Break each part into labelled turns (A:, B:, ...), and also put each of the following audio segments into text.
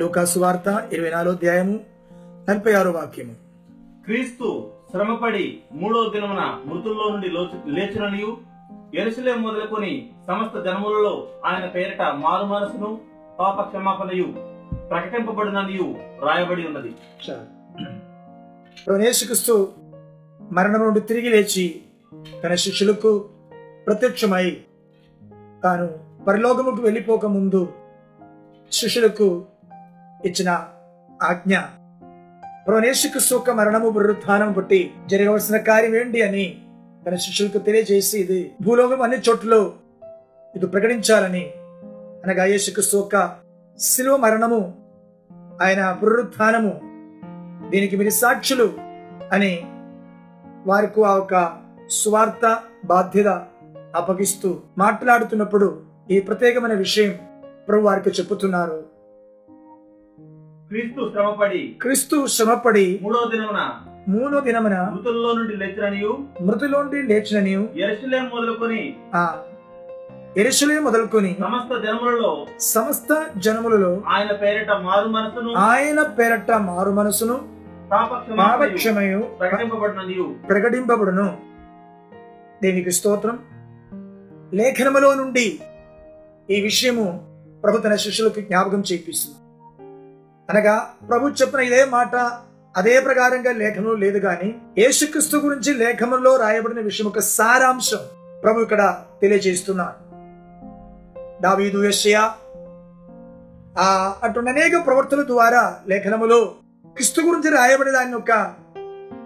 A: లూకాసు వార్త ఇరవై నాలుగో అధ్యాయము నలభై ఆరో వాక్యము.
B: క్రీస్తు శ్రమపడి మూడో దినమున మృతుల్లో నుండి లోచు- లేచుననియు ఎరుసలేం మొదలుకొని సమస్త జనములలో ఆయన పేరిట మారు మనసును పాప క్షమాపణయు ప్రకటింపబడిననియు రాయబడి ఉన్నది.
A: యేసుక్రీస్తు మరణం నుండి తిరిగి లేచి తన శిష్యులకు ప్రత్యక్షమై తాను పరలోకముకు వెళ్ళిపోక ముందు శిష్యులకు ఇచ్చిన ఆజ్ఞ. ప్రభు సూక మరణము పునరుత్నం బట్టి జరగవలసిన కార్యం ఏంటి అని తన శిష్యులకు తెలియజేసి ఇది భూలోకం అన్ని చోట్ల ఇది ప్రకటించాలని అనగా యేసుక్రీస్తు యొక్క శిలువ మరణము ఆయన పునరుత్నము దీనికి మీరు సాక్షులు అని వారికి ఆ ఒక స్వార్థ బాధ్యత అప్పగిస్తూ మాట్లాడుతున్నప్పుడు ఈ ప్రత్యేకమైన విషయం ప్రభు వారికి చెప్పుతున్నారు
B: క్రీస్తు శ్రమపడి
A: క్రీస్తు శ్రమపడి
B: మూడో దినమున
A: మూడో దినమున
B: మృతుల్లో నుండి లేచుననియు
A: మృతులోండి లేచినని
B: ఎరుసలేం మొదలుకొని
A: ఆ ఎరుసలే మొదలుకొని
B: సమస్త జనములలో
A: సమస్త జనములలో
B: ఆయన పేరిట మారు మనసును
A: ఆయన పేరట మారు మనసును పాపక్షమయు
B: ప్రకటింపబడిననియు.
A: ప్రకటింపబడును. దేనికి స్తోత్రం. లేఖనములో నుండి ఈ విషయము ప్రభు తన శిష్యులకు జ్ఞాపకం చేపిస్తుంది అనగా ప్రభు చెప్పిన ఇదే మాట అదే ప్రకారంగా లేఖనం లేదు గాని యేసుక్రీస్తు గురించి లేఖనంలో రాయబడిన విషయం ఒక సారాంశం ప్రభు ఇక్కడ తెలియజేస్తున్నాడు. దావీదు యషయా ఆ అటువంటి అనేక ప్రవర్తన ద్వారా లేఖనములో క్రిస్తు గురించి రాయబడిన దాని యొక్క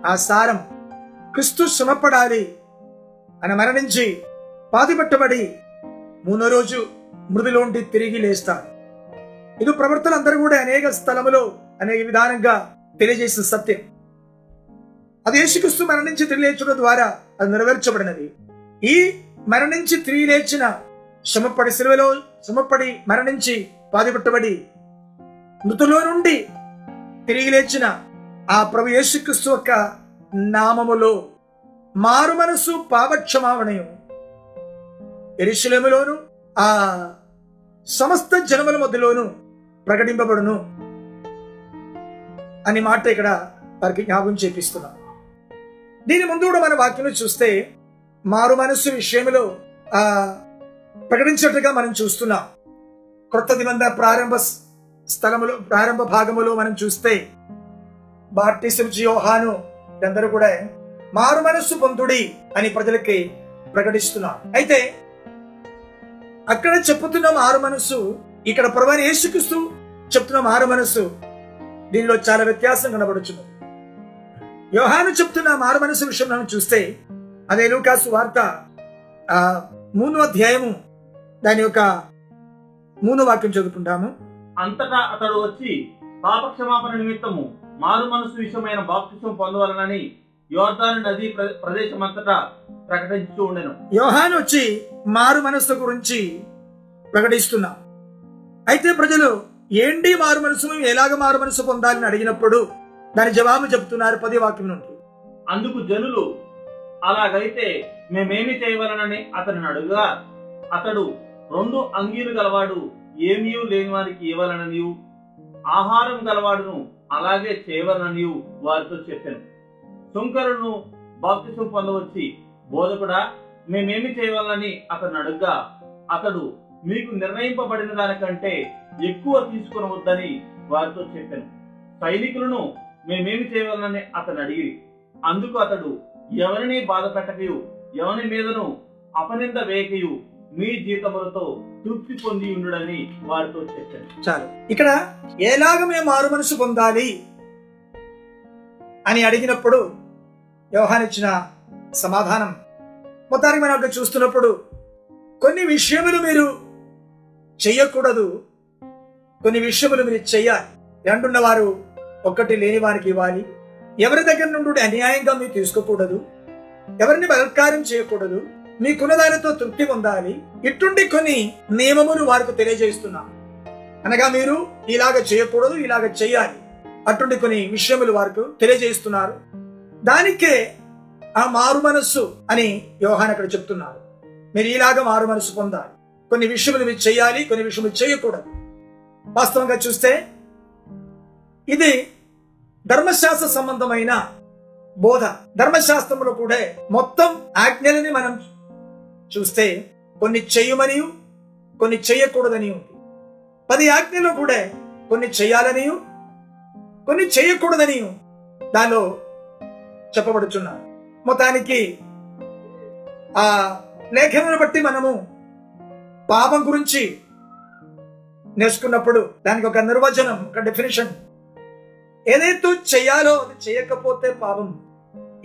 A: ఆ సారం క్రిస్తు శ్రమపడాలి అని మరణించి పాతిపెట్టబడి మూడో రోజు మృదిలోంటి తిరిగి లేస్తాడు. ఇది ప్రవర్తన అందరూ కూడా అనేక స్థలములో అనేక విధానంగా తెలియజేసిన సత్యం. అది యేసుక్రీస్తు మరణించి తిరిగి లేచడం ద్వారా అది నెరవేర్చబడినది. ఈ మరణించి తిరిగి లేచిన శ్రమపడి సిలువలో శ్రమపడి మరణించి బాధపెట్టబడి మృతులో నుండి తిరిగి లేచిన ఆ ప్రభు యేసుక్రీస్తు యొక్క నామములో మారు మనసు పాపక్షమావణయం ఎరుశలేములోను ఆ సమస్త జనముల మధ్యలోను ప్రకటింపబడును అని మాట ఇక్కడ వారికి జ్ఞాపం చేపిస్తున్నాం. దీని ముందు కూడా మన వాక్యం చూస్తే మారు మనస్సు విషయంలో ఆ ప్రకటించినట్టుగా మనం చూస్తున్నాం. కొత్త నిబంధన ప్రారంభ స్థలములో ప్రారంభ భాగములో మనం చూస్తే బాప్టిసం యోహాను అందరూ కూడా మారు మనస్సు పొందుడి అని ప్రజలకి ప్రకటిస్తున్నారు. అయితే అక్కడ చెప్పుతున్న మారు మనస్సు ఇక్కడ ప్రభు యేసుక్రీస్తు చెప్తున్న మారు మనస్సు దీనిలో చాలా వ్యత్యాసం కనబడుచున్నది. యోహాను చెప్తున్న మారు మనస్సు విషయం మనం చూస్తే అదే లూకాసు వార్త ఆ మూడో అధ్యాయము దాని యొక్క మూడో వాక్యం చదువుకుంటాము.
B: అంతటా అతడు వచ్చి పాప క్షమాపణ నిమిత్తము మారు మనసు విషయమైన బాప్తిసం పొందవలనని యోర్దాను నది ప్ర- ప్రదేశమంతటా ప్రకటించుతూ ఉండెను
A: యోహాను వచ్చి మారు మనస్సు గురించి ప్రకటిస్తున్నా. అయితే ప్రజలు ఏంటి మారు మనసు? మేము ఎలాగ మారు మనసు పొందాలని అడిగినప్పుడు దాని జవాబు చెప్తున్నారు పది వాక్యం నుండి.
B: అందుకు జనులు అలాగైతే మేమేమి చేయవలనని అతనిని అడుగుగా అతడు రెండు అంగీలు గలవాడు ఏమీ లేని వారికి ఇవ్వాలననియు. ఆహారం గలవాడును అలాగే చేయవలననియు వారితో చెప్పాను. శుంకరును బాప్తిసం పొందవచ్చి బోధకుడా మేమేమి చేయవాలని అతను అడుగ్గా? అతడు మీకు నిర్ణయింపబడిన దానికంటే ఎక్కువ తీసుకునవద్దని వారితో చెప్పాను. సైనికులను మేమేమి చేయవాలని అతను అడిగి అందుకు అతడు ఎవరిని బాధ పెట్టకయు ఎవరి మీదను అపనింద వేయకయు మీ జీతములతో తృప్తి పొంది ఉండుడని వారితో చెప్పాను.
A: చాలు. ఇక్కడ ఎలాగ మేము మారు మనసు పొందాలి అని అడిగినప్పుడు వ్యవహారిచ్చిన సమాధానం. మొత్తానికి మనం అక్కడ చూస్తున్నప్పుడు కొన్ని విషయములు మీరు చెయ్యకూడదు. కొన్ని విషయములు మీరు చెయ్యాలి. రెండున్న వారు ఒక్కటి లేని వారికి ఇవ్వాలి. ఎవరి దగ్గర నుండి అన్యాయంగా మీరు తీసుకోకూడదు. ఎవరిని బలత్కారం చేయకూడదు. మీకున్న దానితో తృప్తి పొందాలి. ఇట్టుండి కొన్ని నియమములు వారికి తెలియజేస్తున్నాం అనగా మీరు ఇలాగ చేయకూడదు ఇలాగ చేయాలి అటువంటి కొన్ని విషయములు వారికి తెలియజేస్తున్నారు. దానికే ఆ మారు మనస్సు అని యోహాన్ అక్కడ చెప్తున్నారు. మీరు ఇలాగ మారు మనస్సు పొందాలి. కొన్ని విషయములు చేయాలి కొన్ని విషయములు చేయకూడదు. వాస్తవంగా చూస్తే ఇది ధర్మశాస్త్ర సంబంధమైన బోధ. ధర్మశాస్త్రంలో కూడా మొత్తం ఆజ్ఞలని మనం చూస్తే కొన్ని చెయ్యమని కొన్ని చెయ్యకూడదని ఉంది పది ఆజ్ఞలు కూడా కొన్ని చెయ్యాలని కొన్ని చెయ్యకూడదని దానిలో చెప్పబడుచున్నారు మొత్తానికి ఆ లేఖనను బట్టి మనము పాపం గురించి నేర్చుకున్నప్పుడు దానికి ఒక నిర్వచనం ఒక డెఫినేషన్ ఏదైతే చేయాలో అది చేయకపోతే పాపం.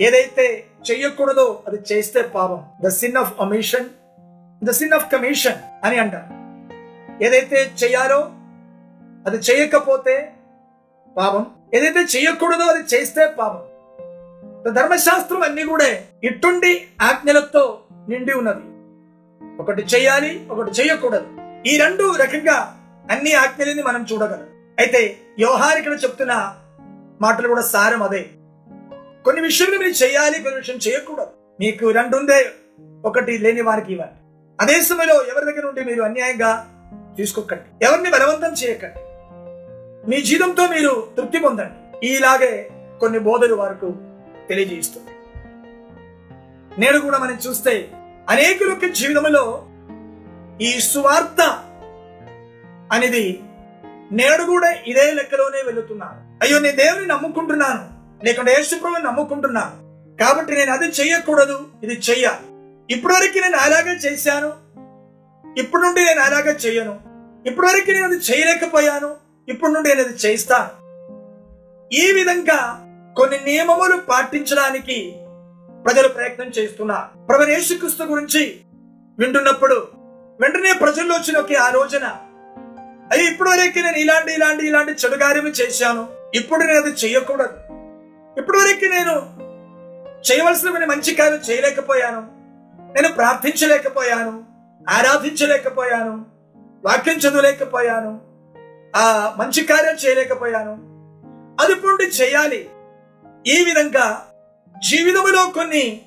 A: ఏదైతే చెయ్యకూడదో అది చేస్తే పాపం. The sin of omission the sin of commission అని అంటారు. ఏదైతే చేయాలో అది చేయకపోతే పాపం. ఏదైతే చేయకూడదో అది చేస్తే పాపం. ధర్మశాస్త్రం అన్ని కూడా ఇట్టుండి ఆజ్ఞలతో నిండి ఉన్నది. ఒకటి చేయాలి ఒకటి చేయకూడదు. ఈ రెండు రకంగా అన్ని ఆజ్ఞలని మనం చూడగలం. అయితే వ్యవహారికలు ఇక్కడ చెప్తున్న మాటలు కూడా సారం అదే. కొన్ని విషయాలు మీరు చేయాలి కొన్ని విషయం చేయకూడదు. మీకు రెండు ఉందే ఒకటి లేని వారికి ఇవ్వండి అదే సమయంలో ఎవరి దగ్గర నుండి మీరు అన్యాయంగా తీసుకోకండి. ఎవరిని బలవంతం చేయకండి. మీ జీతంతో మీరు తృప్తి పొందండి. ఇలాగే కొన్ని బోధలు వారికి తెలియజేస్తుంది నేను కూడా మనం చూస్తే అనేకుల యొక్క జీవితంలో ఈ సువార్త అనేది నేడు కూడా ఇదే లెక్కలోనే వెళుతున్నాను. అయ్యో నేను దేవుని నమ్ముకుంటున్నాను. లేకుంటే యేసుప్రభుని నమ్ముకుంటున్నాను. కాబట్టి నేను అది చెయ్యకూడదు ఇది చెయ్యాలి ఇప్పటివరకు నేను అలాగే చేశాను. ఇప్పుడు నుండి నేను అలాగే చెయ్యను. ఇప్పటివరకు నేను అది చేయలేకపోయాను. ఇప్పుడు నుండి నేను అది చేస్తాను. ఈ విధంగా కొన్ని నియమములు పాటించడానికి ప్రజలు ప్రయత్నం చేస్తున్నారు ప్రభు యేసుక్రీస్తు గురించి వింటున్నప్పుడు వెంటనే ప్రజల్లో వచ్చిన ఒక ఆలోచన అయ్యి ఇప్పుడు వరకు నేను ఇలాంటి ఇలాంటి ఇలాంటి చెడు కార్యము చేశాను. ఇప్పుడు నేను అది చేయకూడదు. ఇప్పుడు వరకు నేను చేయవలసిన కొన్ని మంచి కార్యం చేయలేకపోయాను. నేను ప్రార్థించలేకపోయాను. ఆరాధించలేకపోయాను. వాక్యం చదవలేకపోయాను. ఆ మంచి కార్యం చేయలేకపోయాను. అది ఇప్పుడు చేయాలి. ఈ విధంగా జీవితంలో కొన్ని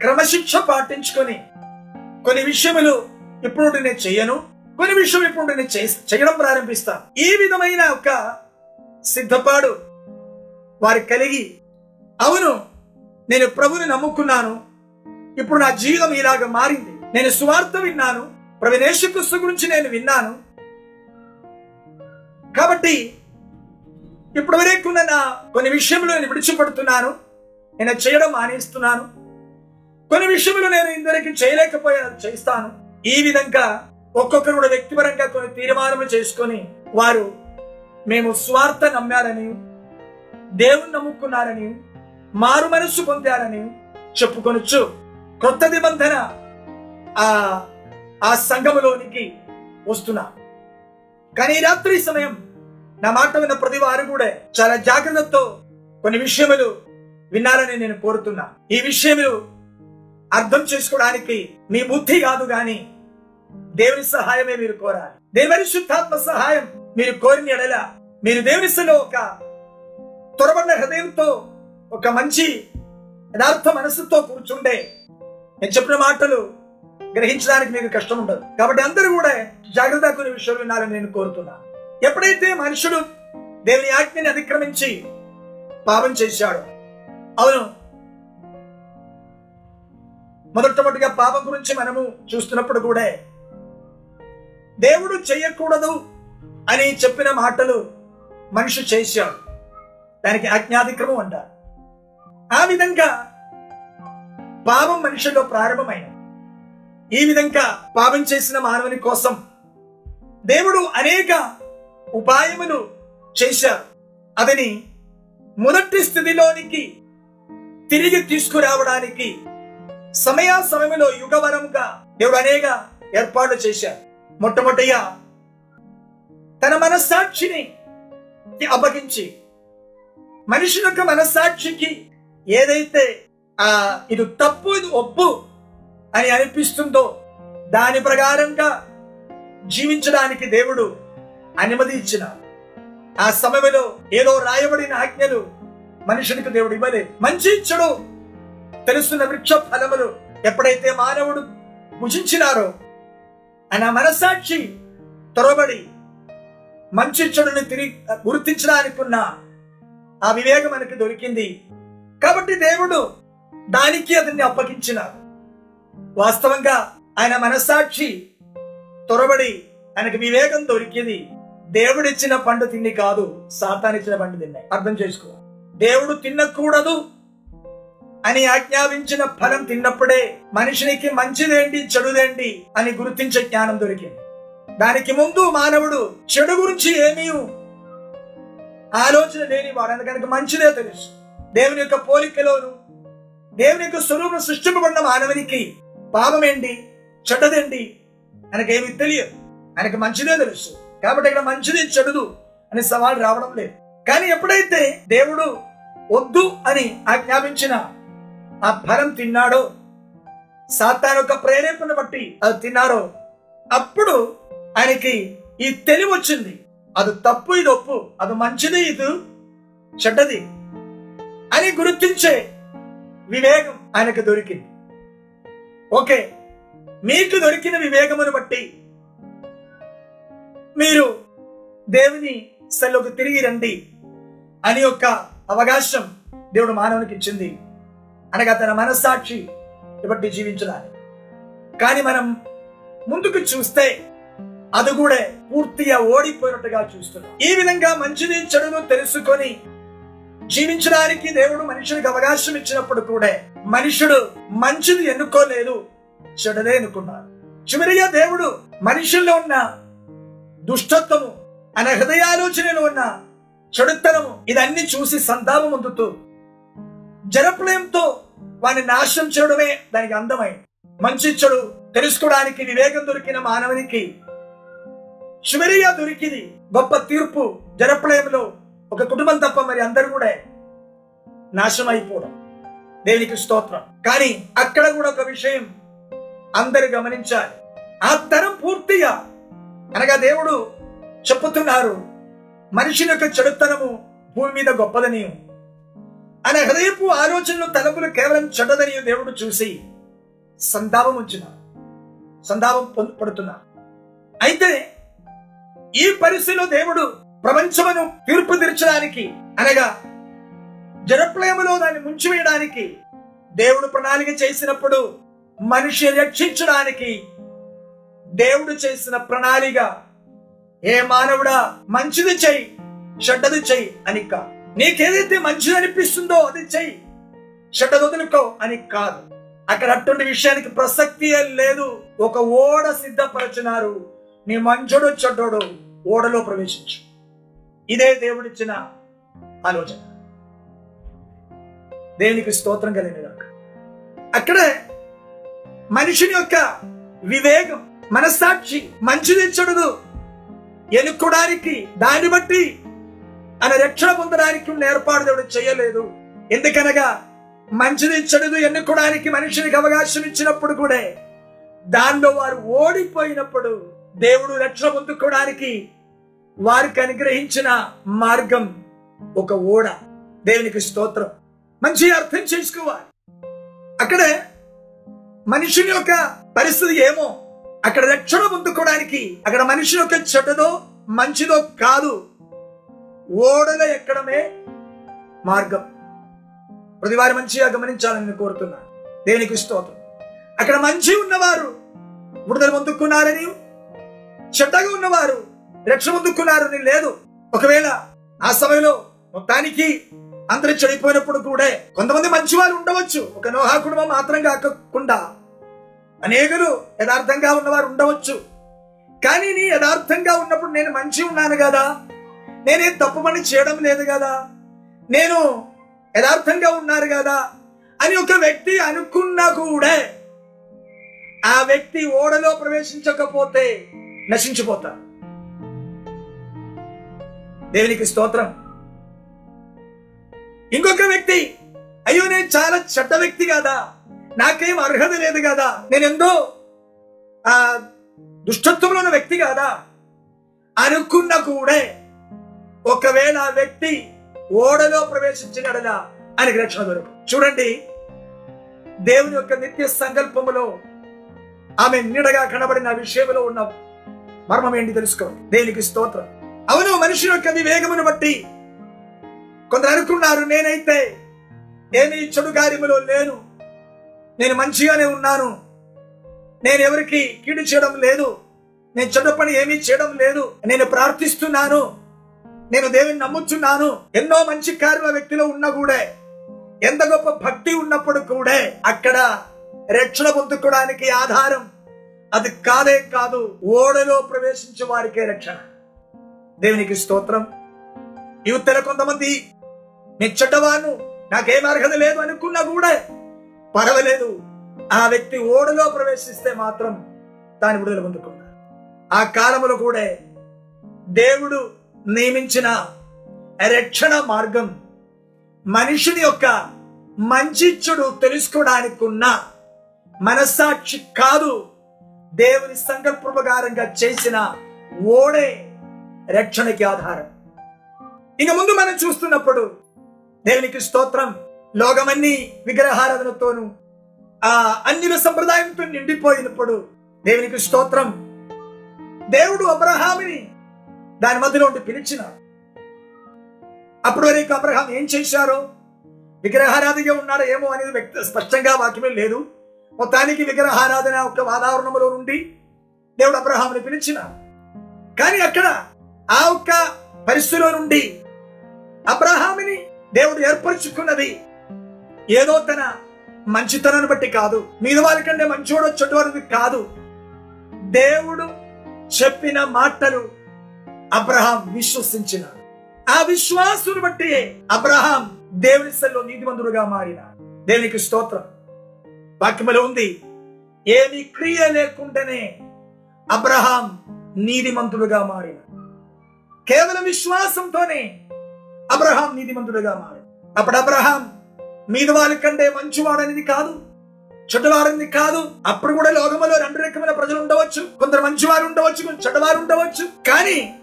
A: క్రమశిక్ష పాటించుకొని కొన్ని విషయములు ఇప్పుడు నేను చెయ్యను కొన్ని విషయం ఇప్పుడు నేను చేయడం ప్రారంభిస్తాను ఈ విధమైన ఒక సిద్ధపాడు వారి కలిగి అవును నేను ప్రభుని నమ్ముకున్నాను. ఇప్పుడు నా జీవితం ఇలాగ మారింది. నేను సువార్త విన్నాను ప్రవేశక్రిస్తు గురించి నేను విన్నాను. కాబట్టి ఇప్పటి వరకు నా కొన్ని విషయంలో నేను విడిచిపడుతున్నాను. నేను చేయడం మానేస్తున్నాను. కొన్ని విషయంలో నేను ఇందరికి చేయలేకపోయాను చేస్తాను. ఈ విధంగా ఒక్కొక్కరు కూడా వ్యక్తిపరంగా కొన్ని తీర్మానములు చేసుకొని వారు మేము స్వార్థ నమ్మారని దేవుని నమ్ముకున్నారని మారు మనస్సు పొందారని చెప్పుకొనొచ్చు. కొత్త నిబంధన ఆ ఆ సంఘములోనికి వస్తున్నా. కానీ రాత్రి సమయం నా మాట విన్న ప్రతి వారు కూడా చాలా జాగ్రత్తతో కొన్ని విషయములు వినాలని నేను కోరుతున్నా. ఈ విషయములు అర్థం చేసుకోవడానికి మీ బుద్ధి కాదు గాని దేవుని సహాయమే మీరు కోరాలి. దేవుని శుద్ధాత్మ సహాయం మీరు కోరిన ఎడల మీరు దేవునిస్తులో ఒక త్వరబడిన హృదయంతో ఒక మంచి యథార్థ మనసుతో కూర్చుండే నేను చెప్పిన మాటలు గ్రహించడానికి మీకు కష్టం ఉండదు. కాబట్టి అందరూ కూడా జాగ్రత్త కొన్ని విషయాలు వినాలని నేను కోరుతున్నా. ఎప్పుడైతే మనుషుడు దేవుని ఆజ్ఞని అతిక్రమించి పాపం చేశాడు అవును. మొదటమొదటిగా పాపం గురించి మనము చూస్తున్నప్పుడు కూడా దేవుడు చెయ్యకూడదు అని చెప్పిన మాటలు మనిషి చేశాడు. దానికి అజ్ఞాతిక్రమం అంటారు. ఆ విధంగా పాపం మనిషిలో ప్రారంభమైనది ఈ విధంగా పాపం చేసిన మానవుని కోసం దేవుడు అనేక ఉపాయములు చేశారు అతని మొదటి స్థితిలోనికి తిరిగి తీసుకురావడానికి సమయా సమయంలో యుగవరముగా దేవుడు అనేక ఏర్పాట్లు చేశారు మొట్టమొదటిగా తన మనస్సాక్షిని అప్పగించి మనిషి యొక్క మనస్సాక్షికి ఏదైతే ఆ ఇది తప్పు ఇది ఒప్పు అని అనిపిస్తుందో దాని ప్రకారంగా జీవించడానికి దేవుడు అనుమతి ఇచ్చిన ఆ సమయంలో ఏదో రాయబడిన ఆజ్ఞలు మనుషునికి దేవుడు ఇవ్వలే. మంచి ఇచ్చుడు తెలుస్తున్న వృక్ష ఫలములు ఎప్పుడైతే మానవుడు భుజించినారో ఆయన మనసాక్షి తొరబడి మంచి చెడుని తిరిగి గుర్తించడానికి ఉన్న ఆ వివేకం మనకి దొరికింది. కాబట్టి దేవుడు దానికి అతన్ని అప్పగించినారు. వాస్తవంగా ఆయన మనస్సాక్షి త్వరబడి ఆయనకు వివేకం దొరికింది. దేవుడిచ్చిన పండు తిండి కాదు సాతానిచ్చిన పండు తిన్నాయి. అర్థం చేసుకో. దేవుడు తినకూడదు అని ఆజ్ఞాపించిన ఫలం తిన్నప్పుడే మనిషినికి మంచిదేంటి చెడుదేంటి అని గుర్తించే జ్ఞానం దొరికింది. దానికి ముందు మానవుడు చెడు గురించి ఏమీ ఆలోచన లేని వాడు మంచిదే తెలుసు. దేవుని యొక్క పోలికలోను దేవుని యొక్క స్వరూపం సృష్టింపబడిన మానవునికి పాపం ఏంటి చెడ్డదేంటి ఆయనకేమి తెలియదు. ఆయనకు మంచిదే తెలుసు. కాబట్టి ఇక్కడ మంచిది చెడుదు అని సవాల్ రావడం లేదు. కానీ ఎప్పుడైతే దేవుడు వద్దు అని ఆజ్ఞాపించిన ఆ ఫలం తిన్నాడో సాతాన్ యొక్క ప్రేరేపణ బట్టి అది తిన్నారో అప్పుడు ఆయనకి ఈ తెలివి వచ్చింది. అది తప్పు ఇది ఒప్పు అది మంచిది ఇది చెడ్డది అని గుర్తించే వివేకం ఆయనకు దొరికింది. ఓకే మీకు దొరికిన వివేకమును బట్టి మీరు దేవుని సెల్లోకి తిరిగి రండి అని యొక్క అవకాశం దేవుడు మానవునికి ఇచ్చింది. అనగా తన మనస్సాక్షి బట్టి జీవించడానికి. కానీ మనం ముందుకు చూస్తే అది కూడా పూర్తిగా ఓడిపోయినట్టుగా చూస్తున్నాం. ఈ విధంగా మంచిది చెడును తెలుసుకొని జీవించడానికి దేవుడు మనుషునికి అవకాశం ఇచ్చినప్పుడు కూడా మనుషుడు మంచిది ఎన్నుకోలేదు చెడుదే ఎన్నుకున్నారు చివరిగా దేవుడు మనుషుల్లో ఉన్న దుష్టత్వము అనే హృదయాలోచనలో ఉన్న చెడుతనము ఇదన్నీ చూసి సంతాపం పొందుతూ జనప్రయంతో వాడిని నాశనం చేయడమే దానికి అందమై మంచి చెడు తెలుసుకోవడానికి వివేకం దొరికిన మానవునికి చివరిగా దొరికింది గొప్ప తీర్పు జనప్రయంలో ఒక కుటుంబం తప్ప మరి అందరు కూడా నాశనం అయిపోవడం దేవునికి స్తోత్రం. కానీ అక్కడ కూడా ఒక విషయం అందరు గమనించాలి. ఆ తరం పూర్తిగా అనగా దేవుడు చెప్పుతున్నారు మనిషిని యొక్క చెడుతనము భూమి మీద గొప్పదని అనే హృదయపు ఆలోచనలు తలపులు కేవలం చెడ్డదని దేవుడు చూసి సంతాపం ఉంచిన సంతాపం పొందు- అయితే ఈ పరిస్థితిలో దేవుడు ప్రపంచమును తీర్పు తీర్చడానికి అనగా జనప్రేమలో దాన్ని ముంచివేయడానికి దేవుడు ప్రణాళిక చేసినప్పుడు మనిషి రక్షించడానికి దేవుడు చేసిన ప్రణాళిక ఏ మానవుడా మంచిది చెయ్యి చెడ్డది చెయ్యి అని కాదు నీకేదైతే మంచిది అనిపిస్తుందో అది చెయ్యి చెడ్డది వదులుకో అని కాదు. అక్కడ అటువంటి విషయానికి ప్రసక్తియే లేదు. ఒక ఓడ సిద్ధపరచున్నారు నీ మంచుడు చెడ్డోడు ఓడలో ప్రవేశించు. ఇదే దేవుడిచ్చిన ఆలోచన. దేవునికి స్తోత్రం కలిగిన అక్కడే మనిషిని యొక్క వివేకం మనస్సాక్షి మంచిది చెడుదు ఎన్నుకోవడానికి దాన్ని బట్టి ఆయన రక్షణ పొందడానికి ఉన్న ఏర్పాటు దేవుడు చేయలేదు. ఎందుకనగా మంచిది చెడుదు ఎన్నుకోవడానికి మనిషినికి అవకాశం ఇచ్చినప్పుడు కూడా దానిలో వారు ఓడిపోయినప్పుడు దేవుడు రక్షణ పొందుకోవడానికి వారికి అనుగ్రహించిన మార్గం ఒక ఓడ. దేవునికి స్తోత్రం. మంచి అర్థం చేసుకోవాలి. అక్కడే మనుషుని యొక్క పరిస్థితి ఏమో? అక్కడ రక్షణ పొందుకోవడానికి అక్కడ మనిషి యొక్క చెడ్డదో మంచిదో కాదు. ఓడల ఎక్కడమే మార్గం. ప్రతివారి మంచిగా గమనించాలని నేను కోరుతున్నాను. దేనికి స్తోత్రం? అక్కడ మంచి ఉన్నవారు విడుదల పొందుకున్నారని చెడ్డగా ఉన్నవారు రక్షణ పొందుకున్నారని లేదు. ఒకవేళ ఆ సమయంలో మొత్తానికి అందరూ చెడిపోయినప్పుడు కూడా కొంతమంది మంచి వాళ్ళు ఉండవచ్చు. ఒక నోహా కుటుంబం మాత్రం కాకుండా అనేకులు యథార్థంగా ఉన్నవారు ఉండవచ్చు. కానీ నీ యథార్థంగా ఉన్నప్పుడు నేను మంచి ఉన్నాను కదా? నేనేం తప్పు పని చేయడం లేదు కదా? నేను యథార్థంగా ఉన్నారు కదా? అని ఒక వ్యక్తి అనుకున్నా కూడా ఆ వ్యక్తి ఓడలో ప్రవేశించకపోతే నశించిపోతా దేవునికి స్తోత్రం. ఇంకొక వ్యక్తి అయ్యో నేను చాలా చెడ్డ వ్యక్తి కదా? నాకేం అర్హత లేదు కదా. నేను ఆ దుష్టత్వంలో ఉన్న వ్యక్తి కాదా? అనుకున్న కూడా ఒకవేళ ఆ వ్యక్తి ఓడలో ప్రవేశించినడలా ఆయనకి రక్షణ దొరకు చూడండి దేవుని యొక్క నిత్య సంకల్పములో ఆమె నీడగా కనబడిన విషయంలో ఉన్న మర్మం ఏంటి తెలుసుకోండి. దేవునికి స్తోత్రం? అవును మనిషి యొక్క వివేకమును బట్టి కొందరు అనుకున్నారు నేనైతే ఏమి చెడు కార్యములో లేను. నేను మంచిగానే ఉన్నాను. నేను ఎవరికి కీడు చేయడం లేదు. నేను చెడ్డ పని ఏమీ చేయడం లేదు. నేను ప్రార్థిస్తున్నాను. నేను దేవుని నమ్ముతున్నాను. ఎన్నో మంచి కార్యాల వ్యక్తిలో ఉన్నా కూడా ఎంత గొప్ప భక్తి ఉన్నప్పుడు కూడా అక్కడ రక్షణ పొందుకోవడానికి ఆధారం అది కాదే కాదు ఓడలో ప్రవేశించే వారికే రక్షణ. దేవునికి స్తోత్రం. యువతల కొంతమంది నేను చెడ్డవాను నాకేం అర్హత లేదు అనుకున్నా కూడా పర్వాలేదు. ఆ వ్యక్తి ఓడలో ప్రవేశిస్తే మాత్రం దాని విడుదల పొందుకున్నాడు ఆ కాలములో కూడా దేవుడు నియమించిన రక్షణ మార్గం మనిషిని యొక్క మంచి చెడు తెలుసుకోవడానికి ఉన్న మనస్సాక్షి కాదు దేవుని సంకల్ప ప్రకారంగా చేసిన ఓడే రక్షణకి ఆధారం. ఇక ముందు మనం చూస్తున్నప్పుడు దేవునికి స్తోత్రం. లోకమన్ని విగ్రహారాధనతోను ఆ అన్యుల సంప్రదాయంతో నిండిపోయినప్పుడు దేవునికి స్తోత్రం. దేవుడు అబ్రహామిని దాని మధ్యలో ఉండి పిలిచినాడు. అప్పుడు వరకు అబ్రహాం ఏం చేశారో విగ్రహారాధిగా ఉన్నాడో ఏమో అనేది వ్యక్తి స్పష్టంగా వాక్యమే లేదు. మొత్తానికి విగ్రహారాధన ఒక వాతావరణంలో నుండి దేవుడు అబ్రహాముని పిలిచిన కానీ అక్కడ ఆ ఒక్క పరిస్థితిలో నుండి అబ్రహాముని దేవుడు ఏర్పరచుకున్నది ఏదో తన మంచితనాన్ని బట్టి కాదు. మీద వాళ్ళకంటే మంచివాడు చెడ్డవాడిది కాదు. దేవుడు చెప్పిన మాటలు అబ్రహాం విశ్వసించిన ఆ విశ్వాసుని బట్టి అబ్రహాం దేవుని సెల్లో నీతిమంతుడుగా మారిన దేవునికి స్తోత్రం. వాక్యములో ఉంది ఏమి క్రియ లేకుండానే అబ్రహాం నీతిమంతుడుగా మారిన కేవలం విశ్వాసంతోనే అబ్రహాం నీతిమంతుడుగా మారి అప్పుడు అబ్రహాం మీద వారి కంటే మంచివాడనేది కాదు. చెడ్డవారని కాదు. అప్పుడు కూడా లోకములో రెండు రకమైన ప్రజలు ఉండవచ్చు. కొందరు మంచివారు ఉండవచ్చు కొంచెం చెడ్డవారు ఉండవచ్చు. కానీ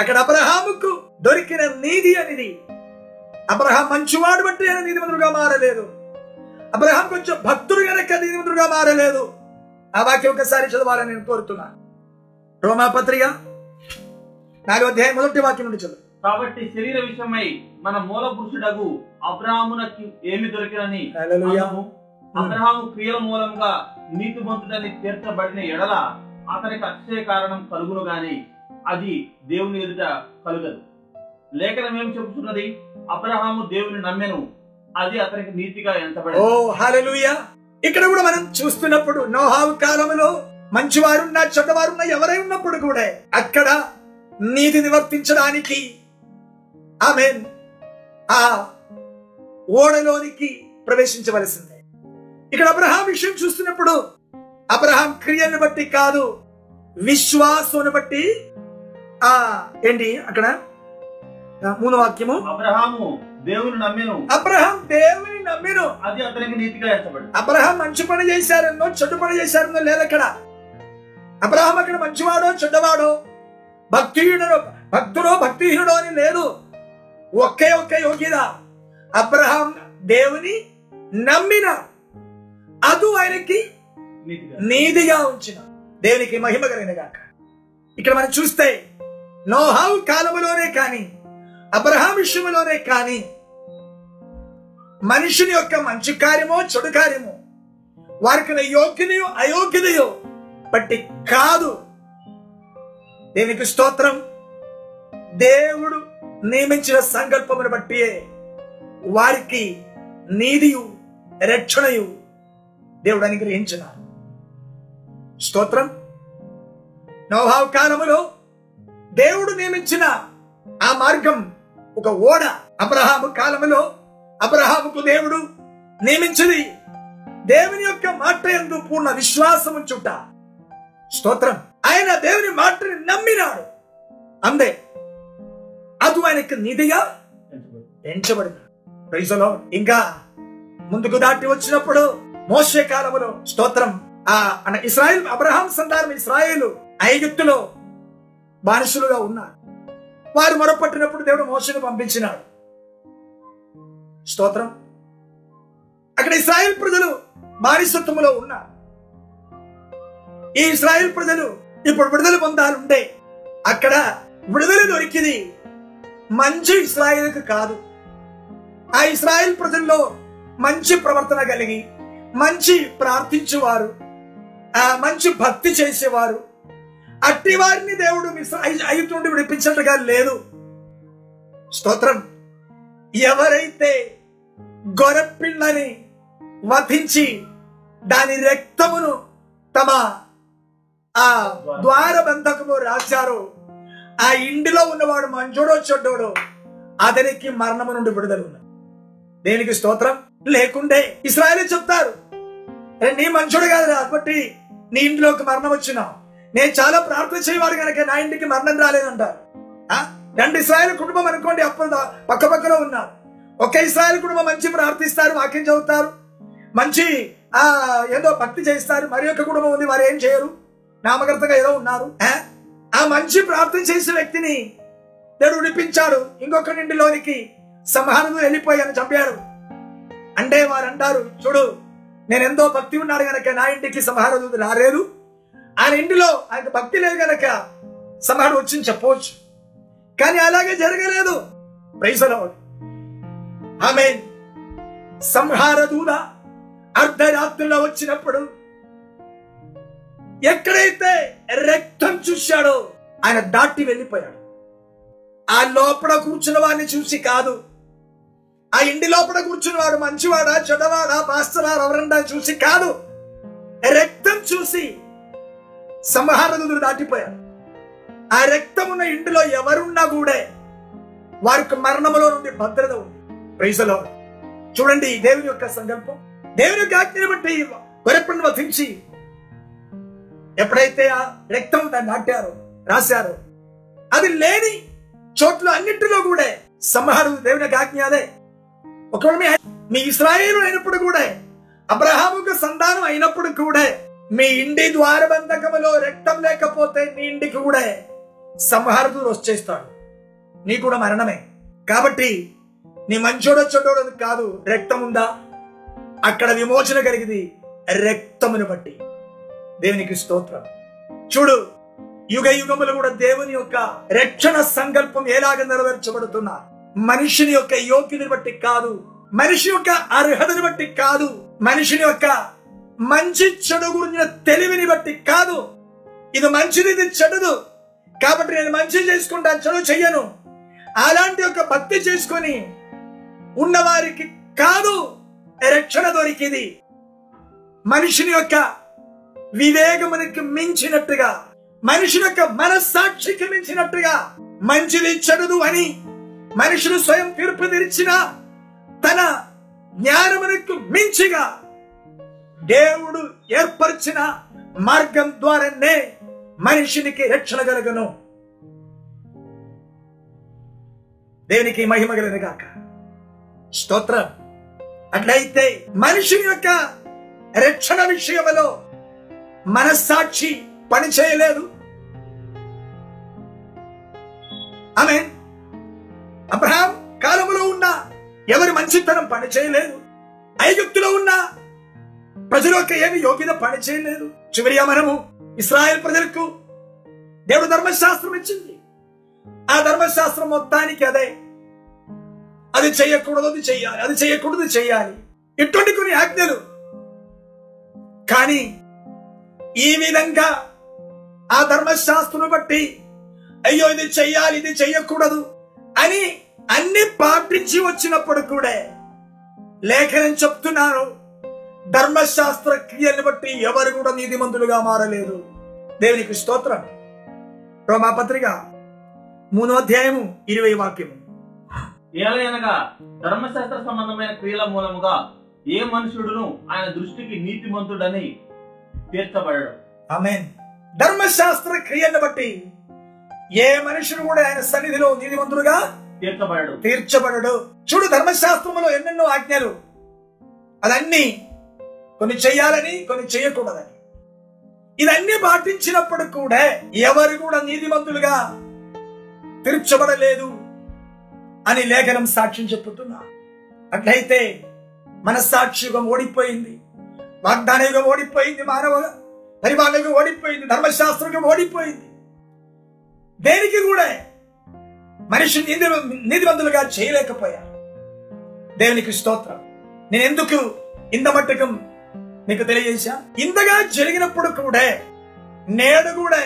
A: అక్కడ అబ్రహాముకు దొరికిన నీతి అనేది అబ్రహాం మంచివాడు బట్టి ఆయన నీతిమంతుడుగా మారలేదు. అబ్రహాం కొంచెం భక్తుడు కనుక నీతిమంతుడుగా మారలేదు. ఆ వాక్యం ఒకసారి చదవాలని నేను కోరుతున్నా. రోమా పత్రిక అధ్యాయం మొదటి వాక్యం నుండి చదువు.
B: కాబట్టి శరీర విషయమై మన మూల పురుషుడగు అబ్రహామునకు ఏమి దొరికినని అబ్రహాము క్రియల మూలంగా నీతిమంతుడని తీర్చబడిన ఎడల అతనికి అక్షయ కారణం కలుగును గాని అది దేవుని ఎదుట కలుగదు. లేఖనం ఏం చెబుతున్నది? అబ్రహాము దేవుని నమ్మెను. అది అతనికి నీతిగా
A: ఓ
B: ఎంచబడదు
A: హల్లెలూయా. ఇక్కడ కూడా మనం చూస్తున్నప్పుడు నోహావు కాలంలో మంచివారున్నా చెడ్డవారున్నా ఎవరై ఉన్నప్పుడు కూడా అక్కడ నీతి నివర్తించడానికి ఆమె ఆ ఓడలోనికి ప్రవేశించవలసిందే. ఇక్కడ అబ్రహాం విషయం చూస్తున్నప్పుడు అబ్రహాం క్రియను బట్టి కాదు విశ్వాసును బట్టి ఆ ఏంటి అక్కడ? మూల వాక్యము.
B: అబ్రహాము దేవుని నమ్మెను.
A: అబ్రహాం దేవుని నమ్మిను.
B: అది అతనికి నీతిగా
A: అబ్రహాం మంచి పని చేశారన్నో చెడు పని చేశారన్నో లేదు అక్కడ. అబ్రహాం అక్కడ మంచివాడో చెడ్డవాడో భక్తిహీనుడో భక్తుడో భక్తిహీనుడో అని లేదు. ఒకే ఒక్క యోగ్యత. అబ్రహాం దేవుని నమ్మిన. అదు ఆయనకి
B: నీతిగా.
A: ఉంచిన. దేవునికి మహిమ కలిగిన గాక. ఇక్కడ మనం చూస్తే నోహావు కాలములోనే కానీ అబ్రహాం విషయంలోనే కానీ మనుషుని యొక్క మంచి కార్యమో చెడు కార్యమో వారికి యోగ్యతయో అయోగ్యతయో బట్టి కాదు. దేవునికి స్తోత్రం. దేవుడు నియమించిన సంకల్పమును బట్టి వారికి నీదియు రక్షణయు దేవుడు అనుగ్రహించినారు. స్తోత్రం. నోభావ కాలములో దేవుడు నియమించిన ఆ మార్గం ఒక ఓడ. అబ్రహాము కాలములో అబ్రహాముకు దేవుడు నియమించింది దేవుని యొక్క మాట ఎందు పూర్ణ విశ్వాసము చుట్ట స్తోత్రం. ఆయన దేవుని మాటని నమ్మినాడు. అందే కాదు ఆయనకు నిధిగా
B: ఎంచబడదు
A: ఎంచబడింది ప్రైజలో ఇంకా ముందుకు దాటి వచ్చినప్పుడు మోసే కాలంలో స్తోత్రం. ఆ అన్న అబ్రహాం సంతానం ఇస్రాయేలు ఐగుప్తులో బానిసులుగా ఉన్నారు. వారు మొరపట్టినప్పుడు దేవుడు మోసను పంపించినాడు. స్తోత్రం. అక్కడ ఇస్రాయేల్ ప్రజలు బానిసత్వంలో ఉన్నారు. ఈ ఇస్రాయేల్ ప్రజలు ఇప్పుడు విడుదల పొందాలుంటే అక్కడ విడుదల దొరికింది మంచి ఇస్రాయేల్కి కాదు. ఆ ఇస్రాయేల్ ప్రజల్లో మంచి ప్రవర్తన కలిగి మంచి ప్రార్థించేవారు ఆ మంచి భక్తి చేసేవారు. అట్టి వారిని దేవుడు ఐదు నుండి విడిపించినట్టుగా లేదు. స్తోత్రం. ఎవరైతే గొరపిల్లని వధించి దాని రక్తమును తమ ఆ ద్వారబంధకము రాశారో ఆ ఇంటిలో ఉన్నవాడు మంచోడో చెడ్డోడో అతనికి మరణము నుండి విడుదల ఉన్నది. దేనికి స్తోత్రం? లేకుండే ఇస్రాయలే చెప్తారు. నీ మంచోడు కాదు కాబట్టి నీ ఇంట్లోకి మరణం వచ్చినావు నేను చాలా ప్రార్థన చేయవాడు కనుక నా ఇంటికి మరణం రాలేదంటారు. ఆ? రెండు ఇస్రాయల్ కుటుంబం అనుకోండి అప్పుడు పక్క పక్కలో ఉన్నారు. ఒక ఇస్రాయల్ కుటుంబం మంచి ప్రార్థిస్తారు వాక్యం చదువుతారు. మంచి ఆ ఏదో భక్తి చేస్తారు మరి ఒక కుటుంబం ఉంది వారు ఏం చేయరు? నామకర్తగా ఏదో ఉన్నారు. ఆ? మంచి ప్రార్థన చేసే వ్యక్తిని దేవుడు విడిపించాడు. ఇంకొక ఇంటిలోనికి సంహారంలో వెళ్ళిపోయాను చంపాడు. అంటే వారు అంటారు చూడు నేను ఎంతో భక్తి ఉన్నాడు గనక నా ఇంటికి సంహారదూత రాలేదు. ఆయన ఇంటిలో ఆయనకు భక్తి లేదు గనక సంహారం వచ్చింది చెప్పవచ్చు. కానీ అలాగే జరగలేదు. ప్రైసలో ఆమె సంహారదూత అర్ధరాత్రిలో వచ్చినప్పుడు ఎక్కడైతే రక్తం చూశాడో ఆయన దాటి వెళ్ళిపోయాడు. ఆ లోపల కూర్చున్న వాడిని చూసి కాదు. ఆ ఇంటి లోపల కూర్చున్నవాడు మంచివాడా చెడవాడా పాస్తరా ఎవరండా చూసి కాదు. రక్తం చూసి సంహారదులు దాటిపోయారు ఆ రక్తం ఉన్న ఇంటిలో ఎవరున్నా కూడా వారికి మరణములో నుండి భద్రత ఉంది. ప్రైజలో చూడండి దేవుని యొక్క సంకల్పం. దేవుని యొక్క ఆజ్ఞని బట్టి గొరెప్పని వధించి ఎప్పుడైతే ఆ రక్తం దాన్ని నాటారో రాశారో అది లేని చోట్ల అన్నింటిలో కూడా సంహారు దేవుని యొక్క ఆజ్ఞ అదే ఒకవేళ మీ మీ ఇస్రాయేలు అయినప్పుడు కూడా అబ్రహాముకు సంతానం అయినప్పుడు కూడా మీ ఇంటి ద్వారబంధకములో రక్తం లేకపోతే మీ ఇంటికి కూడా సంహారదుడు వచ్చేస్తాడు. నీ కూడా మరణమే. కాబట్టి నీ మంచోడో చెడ్డోడో కాదు రక్తం ఉందా అక్కడ విమోచన కలిగింది రక్తమును బట్టి. దేవునికి స్తోత్రం. చూడు యుగ యుగములు కూడా దేవుని యొక్క రక్షణ సంకల్పం ఎలాగ నెరవేర్చబడుతున్నా? మనిషిని యొక్క యోగ్యతని బట్టి కాదు మనిషి యొక్క అర్హతని బట్టి కాదు మనిషిని యొక్క మంచి చెడు గురించిన తెలివిని బట్టి కాదు. ఇది మంచిది ఇది చెడుదు. కాబట్టి నేను మంచి చేసుకుంటాను చెడు చెయ్యను. అలాంటి ఒక భక్తి చేసుకొని ఉన్నవారికి కాదు రక్షణ దొరికింది. మనిషిని యొక్క వివేకమునికి మించినట్టుగా మనుషుల యొక్క మనస్సాక్షికి మించినట్టుగా మంచిది చెడుదు అని మనుషులు స్వయం తీర్పు తెరిచిన తన జ్ఞానమునకు మించిగా దేవుడు ఏర్పరిచిన మార్గం ద్వారానే మనిషినికి రక్షణ కలగను. దేనికి మహిమ కలగను కాక స్తోత్రం. అట్లయితే మనిషి యొక్క రక్షణ విషయంలో మనస్సాక్షి పని చేయలేదు. ఆమె అబ్రహాం కాలంలో ఉన్న ఎవరి మంచితనం పని చేయలేదు. ఐగుప్తులో ఉన్న ప్రజలకు ఏమి యోగ్యత పని చేయలేదు. చివరిగా మనము ఇస్రాయల్ ప్రజలకు దేవుడు ధర్మశాస్త్రం ఇచ్చింది. ఆ ధర్మశాస్త్రం మొత్తానికి అదే. అది చేయకూడదు అది చెయ్యాలి అది చేయకూడదు చెయ్యాలి ఇటువంటి కొన్ని ఆజ్ఞలు. కానీ ఈ విధంగా ఆ ధర్మశాస్త్రం బట్టి అయ్యో ఇది చెయ్యాలి ఇది చెయ్యకూడదు అని అన్ని పాటించి వచ్చినప్పుడు కూడా లేఖనం చెప్తున్నారు. ధర్మశాస్త్ర క్రియలను బట్టి ఎవరు కూడా నీతిమంతులుగా మారలేదు దేవునికి స్తోత్రం. రోమాపత్రిక మూడో అధ్యాయము ఇరవై వాక్యము.
B: ఏలయనగా ధర్మశాస్త్ర సంబంధమైన క్రియల మూలముగా ఏ మనుషుడును ఆయన దృష్టికి నీతిమంతుడని తీర్చబడడు
A: ఆమెన్. ధర్మశాస్త్ర క్రియలను బట్టి ఏ మనుషుడు కూడా ఆయన సన్నిధిలో నీతిమంతుడుగా
B: తీర్చబడడు
A: తీర్చబడడు. చూడు ధర్మశాస్త్రములో ఎన్నెన్నో ఆజ్ఞలు. అదన్నీ కొన్ని చెయ్యాలని కొన్ని చేయకూడదని ఇదన్నీ పాటించినప్పుడు కూడా ఎవరు కూడా నీతిమంతులుగా తీర్చబడలేదు అని లేఖనం సాక్ష్యం చెప్పుతున్నా. అట్లయితే మన సాక్షియుగం ఓడిపోయింది. వాగ్దానయుగం ఓడిపోయింది మానవ పరిమాణయుగం ఓడిపోయింది ధర్మశాస్త్రం ఓడిపోయింది. దేనికి కూడా మనిషి నిధి నిధివంతులుగా చేయలేకపోయారు. దేవునికి స్తోత్రం. నేను ఎందుకు ఇంత మట్టుకం నీకు తెలియజేశా? ఇంతగా జరిగినప్పుడు కూడా నేడు కూడా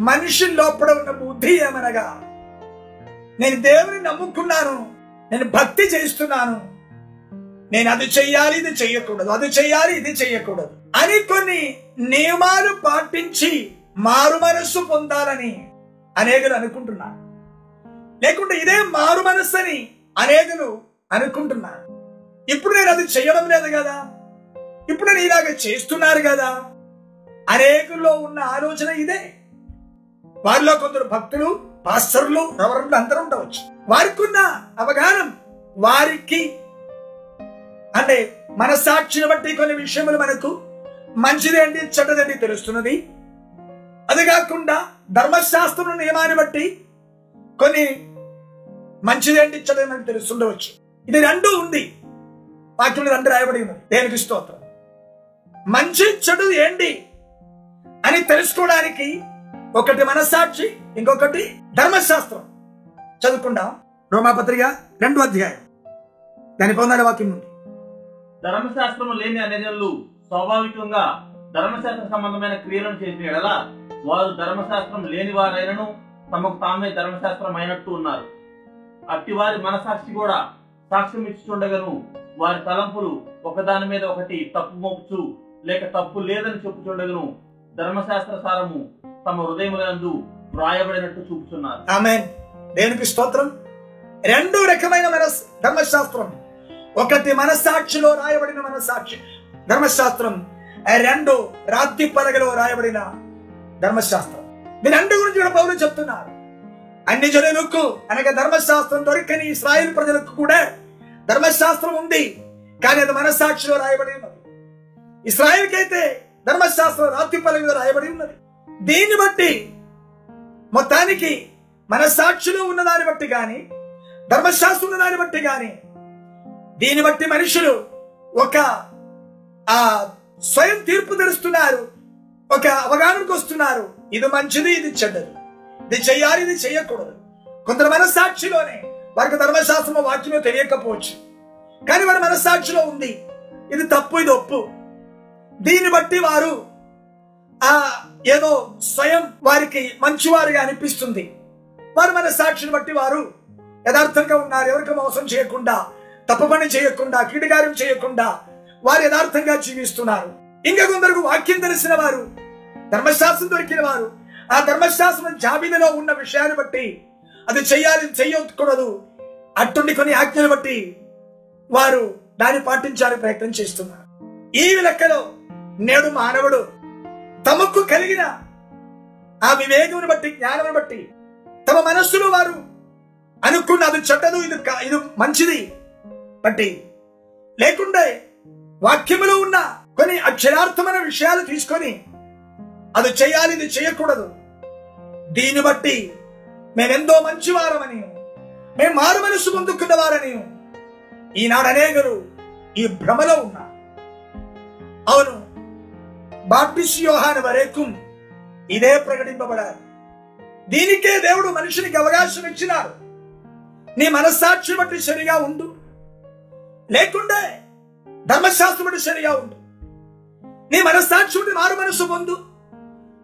A: మనిషి లోపల ఉన్న బుద్ధి ఏమనగా నేను దేవుని నమ్ముకున్నాను నేను భక్తి చేస్తున్నాను నేను అది చెయ్యాలి ఇది చెయ్యకూడదు. అది చెయ్యాలి ఇది చెయ్యకూడదు. అని కొన్ని నియమాలు పాటించి మారు మనస్సు పొందాలని అనేకులు అనుకుంటున్నారు. లేకుంటే ఇదే మారు మనస్సు అని అనేకులు అనుకుంటున్నారు. ఇప్పుడు నేను అది చేయడం లేదు కదా. ఇప్పుడు నేను ఇలాగ చేస్తున్నారు కదా. అనేకుల్లో ఉన్న ఆలోచన ఇదే. వారిలో కొందరు భక్తులు పాస్టర్లు రవరులు అందరూ ఉండవచ్చు. వారికి ఉన్న అవగాహన వారికి అంటే మన సాక్షిని బట్టి కొన్ని విషయములు మనకు మంచిదేంటి చెడ్డదేంటి తెలుస్తున్నది. అది కాకుండా ధర్మశాస్త్రం నియమాన్ని బట్టి కొన్ని మంచిదేంటి చెడ్డది మనకు తెలుస్తుండవచ్చు. ఇది రెండు ఉంది. వాక్యంలో రెండు రాయబడి ఉన్నది. దేనికి స్తోత్రం. మంచి చెడు ఏంటి అని తెలుసుకోవడానికి ఒకటి మనస్సాక్షి ఇంకొకటి ధర్మశాస్త్రం. చదువుకుందాం. రోమాపత్రిక రెండు అధ్యాయం. దాని పొందాలి వాక్యం ఉంది.
B: ధర్మశాస్త్రము లేని అనేజనులు స్వాభావికంగా ధర్మశాస్త్ర సంబంధమైన క్రియలను చేసిన ఎడల వారు ధర్మశాస్త్రం లేని వారైనను తమకు తామే ధర్మశాస్త్రం అయినట్టు ఉన్నారు. అట్టి వారి మనసాక్షి కూడా సాక్ష్యం ఇచ్చుచుండగను. వారి తలంపులు ఒకదాని మీద ఒకటి తప్పు మోపుచు లేక తప్పు లేదని చెప్పుచుండగను. ధర్మశాస్త్ర సారము తమ హృదయములందు వ్రాయబడినట్టు చూపుతున్నారు
A: ఆమె దేవునికి స్తోత్రం. రెండు రకమైన మనస్ ధర్మశాస్త్రం. ఒకటి మనస్సాక్షిలో రాయబడిన మనస్సాక్షి. ధర్మశాస్త్రం. రెండు రాత్రి పలగలో రాయబడిన ధర్మశాస్త్రం. దీని రెండు గురించి కూడా పౌరులు చెప్తున్నారు. అన్ని జనులకు అనగా ధర్మశాస్త్రం దొరికని ఇస్రాయిల్ ప్రజలకు కూడా ధర్మశాస్త్రం ఉంది. కానీ అది మనస్సాక్షిలో రాయబడి ఉన్నది. ఇస్రాయిల్కైతే ధర్మశాస్త్రం రాత్రి పలగలో రాయబడి ఉన్నది. దీన్ని బట్టి మొత్తానికి మనస్సాక్షిలో ఉన్న దాన్ని బట్టి కానీ ధర్మశాస్త్రం ఉన్న దాన్ని బట్టి కానీ దీన్ని బట్టి మనుషులు ఒక ఆ స్వయం తీర్పు తెరుస్తున్నారు. ఒక అవగాహనకు వస్తున్నారు. ఇది మంచిది ఇది చెడ్డది. ఇది చెయ్యాలి ఇది చేయకూడదు కొందరు మనస్సాక్షిలోనే వారికి ధర్మశాస్త్రం వాక్యమో తెలియకపోవచ్చు. కానీ వారి మనస్సాక్షిలో ఉంది. ఇది తప్పు ఇది ఒప్పు. దీన్ని బట్టి వారు ఆ ఏదో స్వయం వారికి మంచివారిగా అనిపిస్తుంది. వారు మన సాక్షిని బట్టి వారు యథార్థంగా ఉన్నారు. ఎవరికి మోసం చేయకుండా తప్పపని చేయకుండా కీడుగారం చేయకుండా వారు యథార్థంగా జీవిస్తున్నారు. ఇంకా కొందరు వాక్యం తెలిసిన వారు ధర్మశాస్త్రం దొరికిన వారు ఆ ధర్మశాస్త్రం జాబితాలో ఉన్న విషయాన్ని బట్టి అది చెయ్యాలి చేయకూడదు అట్టుండి కొన్ని ఆజ్ఞలు బట్టి వారు దాన్ని పాటించాలని ప్రయత్నం చేస్తున్నారు. ఈ లెక్కలో నేడు మానవుడు తమకు కలిగిన ఆ వివేకమును బట్టి జ్ఞానమును బట్టి తమ మనస్సులో వారు అనుకున్న అది చెడ్డదు ఇది ఇది మంచిది. బట్టి లేకుండే వాక్యములో ఉన్న కొన్ని అక్షరార్థమైన విషయాలు తీసుకొని అది చేయాలి ఇది చేయకూడదు. దీన్ని బట్టి మేమెంతో మంచివారమని మేము మారు మనసు పొందుకున్న వారని ఈనాడు అనేకరు ఈ భ్రమలో ఉన్నారు. అవును బాప్టిస్ యోహాన్ వరకు ఇదే ప్రకటింపబడాలి. దీనికే దేవుడు మనుషునికి అవకాశం ఇచ్చినారు నీ మనస్సాక్షి బట్టి సరిగా ఉండు. లేకుండే ధర్మశాస్త్రం బట్టి సరిగా ఉండు. నీ మనస్సాక్షి బట్టి మారు మనసు పొందు.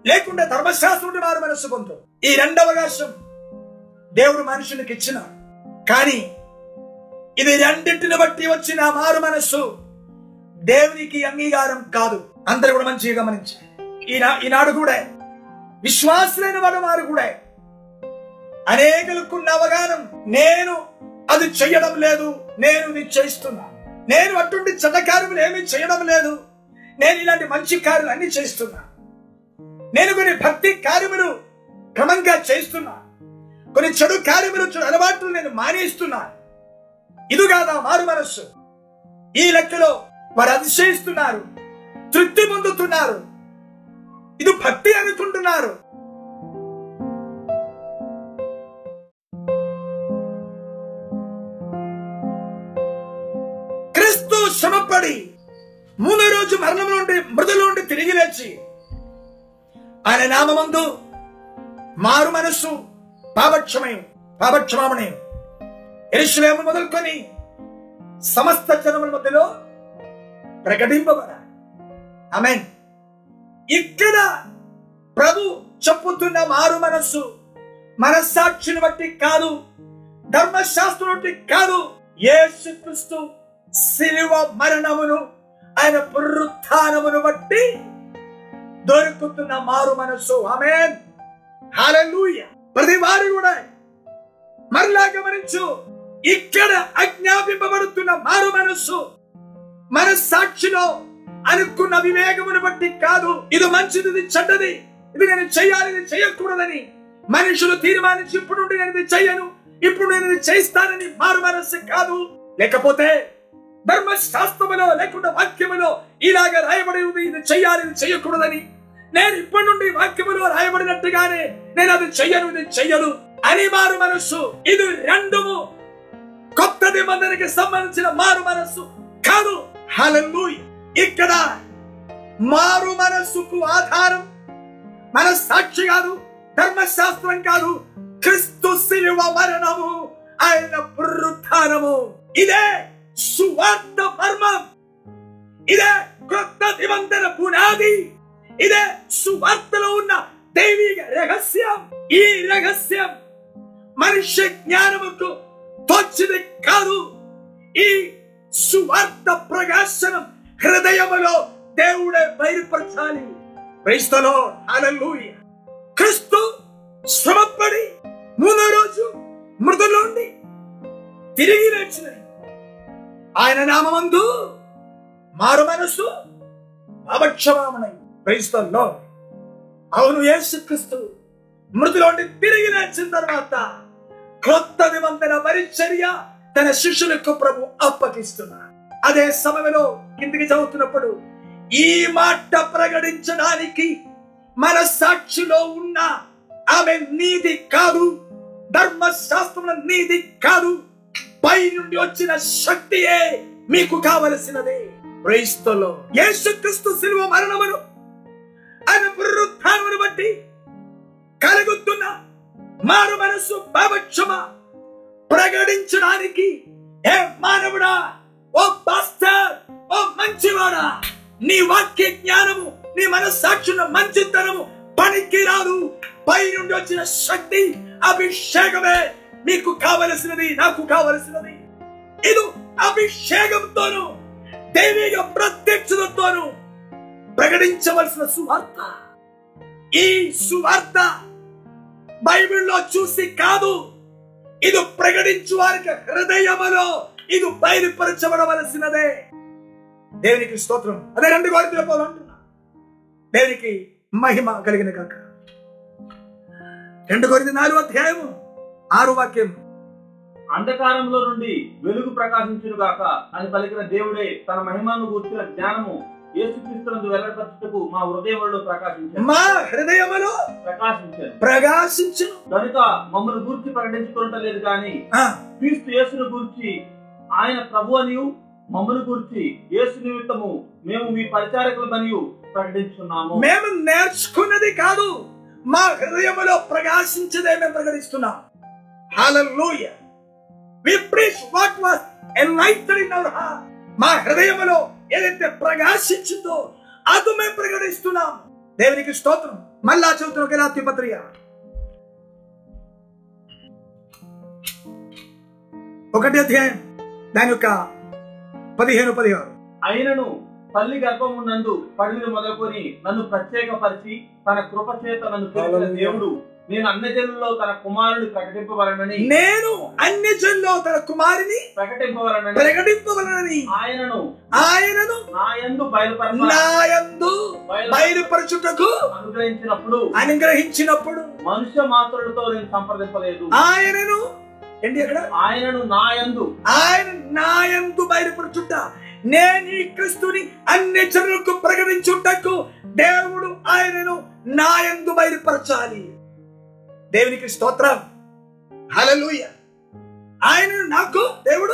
A: లేకుంటే ధర్మశాస్త్రం బట్టి మారు మనసు పొందు. ఈ రెండు అవకాశం దేవుడు మనుషులకు ఇచ్చిన. కానీ ఇది రెండింటిని బట్టి వచ్చిన మారు మనస్సు దేవునికి అంగీకారం కాదు. అందరూ కూడా మంచిగా గమనించి ఈనా ఈనాడు కూడా విశ్వాసులైన వాడు వారు కూడా అనేకలకున్న అవగాహన. నేను అది చెయ్యడం లేదు. నేను ఇది చేస్తున్నా. నేను అటువంటి చెడ్డ కార్యములు ఏమీ చేయడం లేదు. నేను ఇలాంటి మంచి కార్యలు అన్ని చేస్తున్నా. నేను కొన్ని భక్తి కార్యములు క్రమంగా చేస్తున్నా. కొన్ని చెడు కార్యములు చెడు అలవాట్లు నేను మానేస్తున్నా. ఇది కాదా మారు మనస్సు. ఈ లెక్కలో వారు అతిశయిస్తున్నారు తృప్తి పొందుతున్నారు. ఇది భక్తి అనుకుంటున్నారు. మూడో రోజు మరణంలో ఉండి మృదులు ఉండి తిరిగి లేచి ఆయన నామందు మారు మనస్సు పాపక్షమయం పాపక్షమామణయం ఎరుషులేము మొదలుకొని సమస్త జనముల మధ్యలో ప్రకటింపబడాలి. అమెన్ ఇక్కడ ప్రభు చెప్పుతున్న మారు మనస్సు మనస్సాక్షిని బట్టి కాదు ధర్మశాస్త్రం బట్టి కాదు యేసుక్రీస్తు శిలువ మరణమును ఆయన పునరుత్నమును బట్టి దొరుకుతున్న మారు మనస్సు. ఆమెన్. హల్లెలూయా. ప్రతి వారు కూడా మరలా గమనించు ఇక్కడ అజ్ఞాపింపబడుతున్న మారు మనస్సు మన సాక్షిలో అనుకున్న వివేకమును బట్టి కాదు. ఇది మంచిది ఇది చెడ్డది. ఇది నేను చేయాలి ఇది చేయకూడదని మనుషులు తీర్మానించి ఇప్పుడు నేను ఇది చేయను. ఇప్పుడు నేను ఇది చేస్తానని మారు మనస్సు కాదు. లేకపోతే ధర్మశాస్త్రములో లేకుండా వాక్యములో ఇలాగ రాయబడి ఉంది ఇది చెయ్యాలి ఇది చేయకూడదని నేను ఇప్పటి నుండి వాక్యములో రాయబడినట్టుగానే నేను అది చెయ్యను ఇది చెయ్యను అని మారు మనస్సు. ఇది రెండుము కొత్త నిబంధనకి సంబంధించిన మారు మనస్సు కాదు. హల్లెలూయా. ఇక్కడ మారు మనస్సుకు ఆధారం మన సాక్షి కాదు ధర్మశాస్త్రం కాదు క్రిస్తు శిలువ మరణము ఆయన పునరుత్నము ఇదే సువార్త మర్మం ఇదే కొత్త నిబంధన పునాది ఇదే సువార్తలో ఉన్న దైవిక రహస్యం ఈ రహస్యం మనుష్య జ్ఞానముకు తోచిది కాదు ఈ సువార్త ప్రకాశనం హృదయములో దేవుడే బయలుపరచాలి క్రైస్తలో హల్లెలూయా క్రీస్తు శ్రమపడి మూడో రోజు మృదులోండి తిరిగి లేచినది ఆయన నామందు మారు మనస్సు అభక్షమామనై క్రైస్తల్లో అవును యేసుక్రీస్తు. మృతిలోండి తిరిగి లేచిన తర్వాత క్రొత్త నిబంధన పరిచర్య తన శిష్యులకు ప్రభు అప్పగిస్తున్నారు అదే సమయంలో కిందికి చదువుతున్నప్పుడు ఈ మాట ప్రకటించడానికి మన సాక్షిలో ఉన్న ఆమె నీతి కాదు ధర్మశాస్త్రం నీతి కాదు పై నుండి వచ్చిన శక్తియే మీకు కావలసినది. క్రైస్తలో యేసుక్రీస్తు శిలువ మరణమును ఆయన పునరుత్థానమును బట్టి కలుగుతున్న మారు మనసు పాపక్షమ ప్రకటించడానికి ఏ మానవుడా? ఓ పాస్టర్ ఓ మంచివాడా? నీ వాక్య జ్ఞానము నీ మనస్సాక్షుల మంచితనము పనికి రాదు పై నుండి వచ్చిన శక్తి అభిషేకమే. మీకు కావలసినది నాకు కావలసినది. ఇది అభిషేకంతోను దైవిక ప్రత్యక్షతతోను ప్రకటించవలసిన సువార్త. ఈ సువార్త బైబిల్లో చూసి కాదు ఇది ప్రకటించు వారికి హృదయములో ఇది బయలుపరచబడవలసినదే. దేవునికి స్తోత్రం. అదే రెండు గోడలు పోవాలంటున్నా దేవునికి మహిమ కలిగిన కాక రెండు కొరింది నాలుగు అధ్యాయము ఆరు వాక్యం.
B: అంధకారంలో నుండి వెలుగు ప్రకాశించును గాక అని పలికిన దేవుడే తన మహిమను గూర్చిన జ్ఞానము యేసుక్రీస్తునందు వెల్లడిపరచుటకు మా హృదయములలో ప్రకాశించాను
A: మా హృదయములో
B: ప్రకాశించాను
A: ప్రకాశించును.
B: కనుక మమ్మల్ని గూర్చి ప్రకటించుకోవటం కానీ
A: ఆ,
B: క్రీస్తు యేసును గూర్చి ఆయన ప్రభు అనియు మమ్మను గూర్చి యేసు నిమిత్తము మేము మీ పరిచారకులమనియు ప్రకటించున్నాము.
A: మేము నేర్చుకున్నది కాదు మా హృదయములో ప్రకాశించదే మేము ప్రకటిస్తున్నాం. We preach what was enlightened in our heart. మా హృదయములో ఏదైతే ప్రకాశించిందో అది మేము ప్రకటిస్తున్నాం. దేవునికి స్తోత్రం. మళ్ళా చదువుతున్న గలాతి పత్రిక ఒకటి అధ్యాయం దాని యొక్క పదిహేను పదిహారు
B: అయినను తల్లి గర్భమునందు పడిని మొదలుకొని నన్ను ప్రత్యేకపరిచి తన కృప చేత నన్ను. దేవుడు నేను అన్ని జనుల్లో తన కుమారుని ప్రకటింపవలనని.
A: నేను అన్య జన్లో తన కుమారిని
B: ప్రకటింపవలనని.
A: ప్రకటింపవలనని.
B: ఆయనను.
A: ఆయనను
B: నా యందు బయలుపరచ
A: నాయందు బయలుపరచుటకు
B: అనుగ్రహించినప్పుడు.
A: అనుగ్రహించినప్పుడు
B: మనుష్య మాత్రులతో నేను సంప్రదింపలేదు.
A: ఆయనను ఏంటి అక్కడ?
B: ఆయనను నా యందు.
A: ఆయన నాయందు బయలుపరచుట. నేను ఈ క్రిస్తుని అన్ని జనులకు ప్రకటించుటకు దేవుడు ఆయనను నాయందు బయలుపరచాలి. దేవునికి స్తోత్రం. హల్లెలూయ ఆయనను నాకు దేవుడు.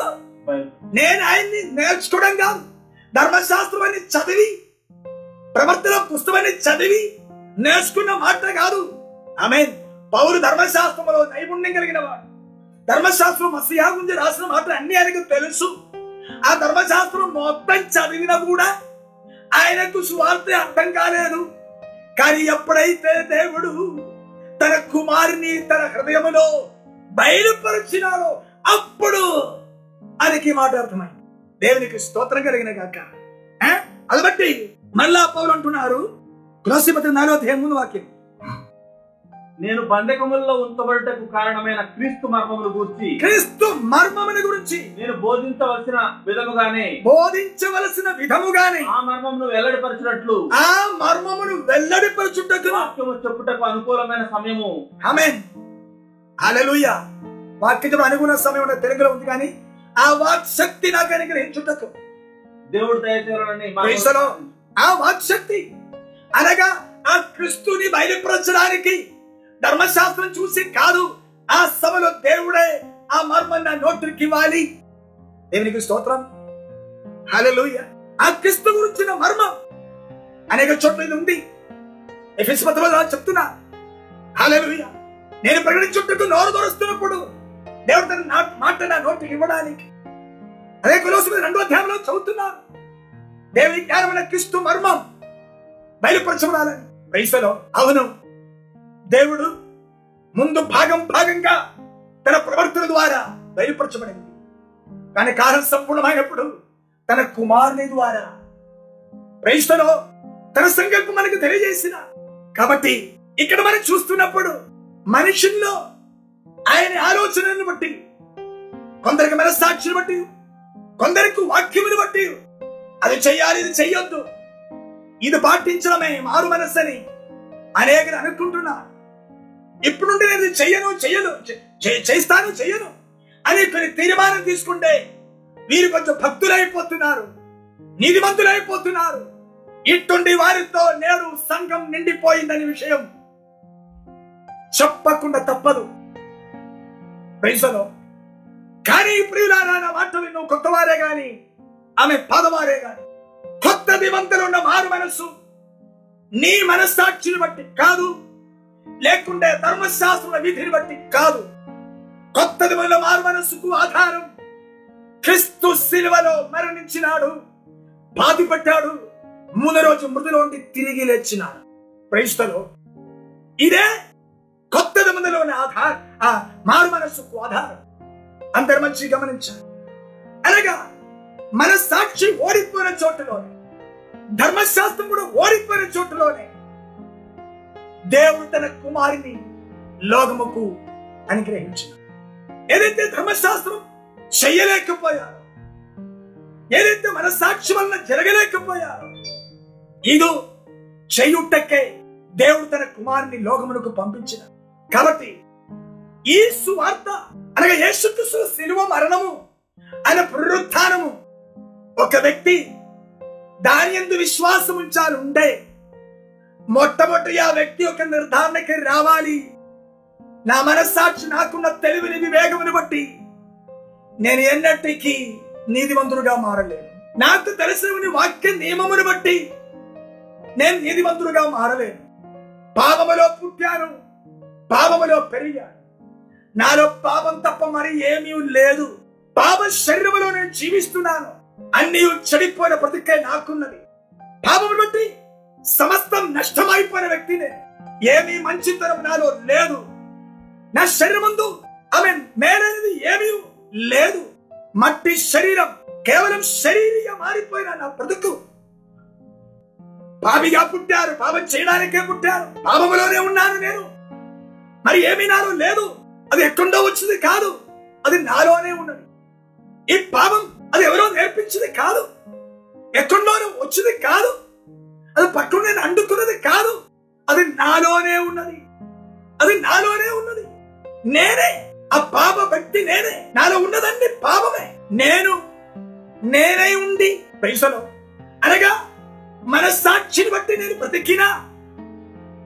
A: నేను ఆయన్ని నేర్చుకోవడం కాదు ధర్మశాస్త్రాన్ని చదివి ప్రవర్తన పుస్తకాన్ని చదివి నేర్చుకున్న మాట కాదు. ఆమె పౌరు ధర్మశాస్త్రంలో నైపుణ్యం కలిగిన వాడు. ధర్మశాస్త్రం మసియా గురించి రాసిన మాటలు అన్ని ఆయనకు తెలుసు. ఆ ధర్మశాస్త్రం మొత్తం చదివినా కూడా ఆయనకు సువార్త అర్థం కాలేదు. కానీ ఎప్పుడైతే దేవుడు తన కుమారుని తన హృదయములో బయలుపరిచినాడో అప్పుడు ఆయనకి మాట అర్థమైంది. దేవునికి స్తోత్రం కలిగిన కాక అది బట్టి మళ్ళా పౌలు అంటున్నారు. తులసిపతి నాలో ముందు వాక్యం.
B: నేను బంధకములలో ఉంచబడుటకు కారణమైన క్రీస్తు మర్మమును గూర్చి
A: క్రీస్తు మర్మముని గురించి
B: నేను బోధించవలసిన విధముగానే
A: బోధించవలసిన విధముగానే
B: ఆ మర్మమును వెల్లడిపరచినట్లు
A: ఆ మర్మమును వెల్లడిపరచుటకు
B: వాక్యము చెప్పుటకు అనుకూలమైన సమయము.
A: ఆమెన్. హల్లెలూయా. వాక్యం అనుగుణ సమయం తెలుగులో ఉంది కానీ ఆ వాక్ శక్తి నాకు అనుగ్రహించుటకు.
B: దేవుడు దయచేయాలని.
A: ఆ వాక్ శక్తి అనగా ఆ క్రిస్తుని బయలుపరచడానికి ధర్మశాస్త్రం చూసి కాదు ఆ సభలో దేవుడే ఆ మర్మన్న నోటికి ఇవ్వాలి. దేవునికి స్తోత్రం. హల్లెలూయా. ఆ క్రిస్తు గురించిన మర్మం అనేక చోట్ల ఇది ఉంది. ఎఫెస్ పత్రంలో చెప్తున్నా. హల్లెలూయా. నేను ప్రకటించుటకు నోరు దొరుస్తున్నప్పుడు దేవుడు తన నా- మాట నా నోటికి ఇవ్వడానికి. అదే కొలోసి రెండో అధ్యాయంలో చదువుతున్నాను దేవుని జ్ఞానమైన క్రిస్తు మర్మం బయలుపరచబడాలని. వయసులో అవును. దేవుడు ముందు భాగం భాగంగా తన ప్రవర్తన ద్వారా బయలుపరచబడింది. కానీ కాలం సంపూర్ణమైనప్పుడు తన కుమారుని ద్వారా క్రైస్తలో తన సంకల్పం మనకు తెలియజేసిన. కాబట్టి ఇక్కడ మనం చూస్తున్నప్పుడు మనుషుల్లో ఆయన ఆలోచనను బట్టి కొందరికి మనస్సాక్షిని బట్టి కొందరికి వాక్యమును బట్టి అది చెయ్యాలి ఇది చెయ్యొద్దు ఇది పాటించడమే మారు మనస్సని అనేకరు అనుకుంటున్నా ఇప్పుడు నుండి నేను చెయ్యను చెయ్యను చే- చేస్తాను చెయ్యను అని కొన్ని తీర్మానం తీసుకుంటే వీరు కొంచెం భక్తులైపోతున్నారు నీతిమంతులైపోతున్నారు. ఇట్టుండి వారితో నేడు సంఘం నిండిపోయిందనే విషయం చెప్పకుండా తప్పదు. ప్రైసలో కానీ ప్రియులారా నా మాట నువ్వు కొత్తవారే గాని ఆమె పాదవారే గాని కొత్త దివంతలు ఉన్న మారు మనస్సు నీ మనస్సాక్షిని బట్టి కాదు లేకుంటే ధర్మశాస్త్రం విధిని బట్టి కాదు. కొత్త మారు మనస్సుకు ఆధారం. క్రిస్తు శిలువలో మరణించినాడు బాధపడ్డాడు మూడో రోజు మృదులోండి తిరిగి లేచినాడు. ప్రైస్తలో ఇదే కొత్త దివంలోని ఆధార ఆ మారు మనస్సుకు ఆధారం. అందరు మంచి గమనించారు అనగా మన సాక్షి ఓడిపోయిన చోటులోనే ధర్మశాస్త్రం కూడా ఓడిపోయిన చోటులోనే దేవుడు తన కుమారుని లోకముకు అనుగ్రహించిన ఏదైతే ధర్మశాస్త్రం చెయ్యలేకపోయారో ఏదైతే మనస్సాక్షి వలన జరగలేకపోయారో ఇదో చెయ్యుటకే దేవుడు తన కుమారుని లోకమునకు పంపించిన కాబట్టి ఈ సువార్త అనగా యేసుక్రీస్తు శిలువ మరణము అనే పునరుత్నము ఒక వ్యక్తి దాని ఎందు విశ్వాసం ఉంచాలి ఉండే మొట్టమొదటి ఆ వ్యక్తి యొక్క నిర్ధారణకి రావాలి. నా మనస్సాక్షి నాకున్న తెలివిని వివేకముని బట్టి నేను ఎన్నటికీ నీతిమంతుడుగా మారలేను. నాకు తెలిసిన వాక్య నియమమును బట్టి నేను నీతిమంతుడుగా మారలేను. పాపములో పుట్టాను పాపములో పెరిగాను. నాలో పాపం తప్ప మరి ఏమీ లేదు. పాప శరీరంలో నేను జీవిస్తున్నాను. అన్ని చెడిపోయిన బ్రతికే నాకున్నది. పాపము బట్టి సమస్తం నష్టమైపోయిన వ్యక్తినే ఏమీ మంచితనం నాలో లేదు. నా శరీరమందు ఆమె మేలైనది ఏమీ లేదు. మట్టి శరీరం కేవలం శరీరంగా మారిపోయిన నా బ్రతుకు. పాపిగా పుట్టారు పాపం చేయడానికే పుట్టారు పాపములోనే ఉన్నాను నేను. మరి ఏమీ నాలో లేదు అది ఎక్కడో వచ్చింది కాదు అది నాలోనే ఉన్నది. ఈ పాపం అది ఎవరో నేర్పించింది కాదు ఎక్కడోనో వచ్చింది కాదు అది పట్టుకుని నేను అంటుతున్నది కాదు. అది నాలోనే ఉన్నది. అది నాలోనే ఉన్నది. నేనే ఆ పాప భక్తి నేనే. నాలో ఉన్నదండి పాపమే. నేను నేనే ఉండి పైసలో అనగా మనస్సాక్షిని బట్టి నేను బ్రతికినా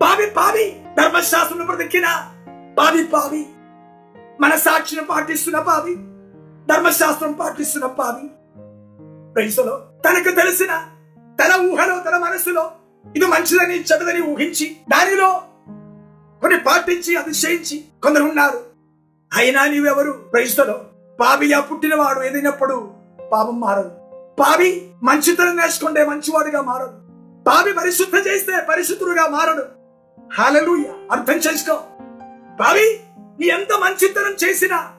A: పావి పావి ధర్మశాస్త్రం బ్రతికినా పావి పావి మనస్సాక్షిని పాటిస్తున్న పావి ధర్మశాస్త్రం పాటిస్తున్న పావి పైసలో తనకు తెలిసిన తన ఊహలో తన మనసులో ఇది మంచిదని చెడదని ఊహించి దానిలో కొన్ని పాటించి అతిశయించి కొందరు ఉన్నారు. అయినా నీవెవరు? క్రైస్తలో పాపిగా పుట్టినవాడు ఏదైనప్పుడు పాపం మారదు. పాపి మంచితనం నేర్చుకుంటే మంచివాడుగా మారడు పాపి పరిశుద్ధ చేస్తే పరిశుద్ధుడుగా మారడు. హాలలుయ అర్థం చేసుకో. పాపి నీ ఎంత మంచితనం చేసినా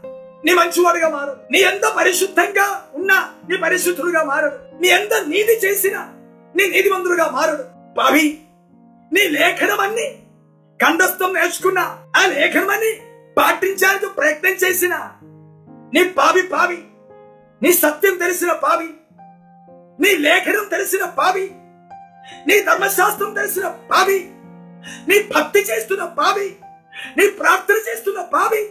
A: నీ మంచివాడుగా మారడు నీ ఎంత పరిశుద్ధంగా ఉన్నా నీ పరిశుద్ధుడుగా మారడు నీ ఎంత నీతి చేసినా నీ నీతిమంతుడుగా మారడు. పావి నీ లేఖనమన్నీ కంఠస్థం నేర్చుకున్నా ఆ లేఖనమన్నీ పాటించడానికి ప్రయత్నం చేసిన నీ పావి పావి నీ సత్యం తెలిసిన పావి నీ లేఖనం తెలిసిన పావి నీ ధర్మశాస్త్రం తెలిసిన పావి నీ భక్తి చేస్తున్న పావి నీ ప్రార్థన చేస్తున్న పావి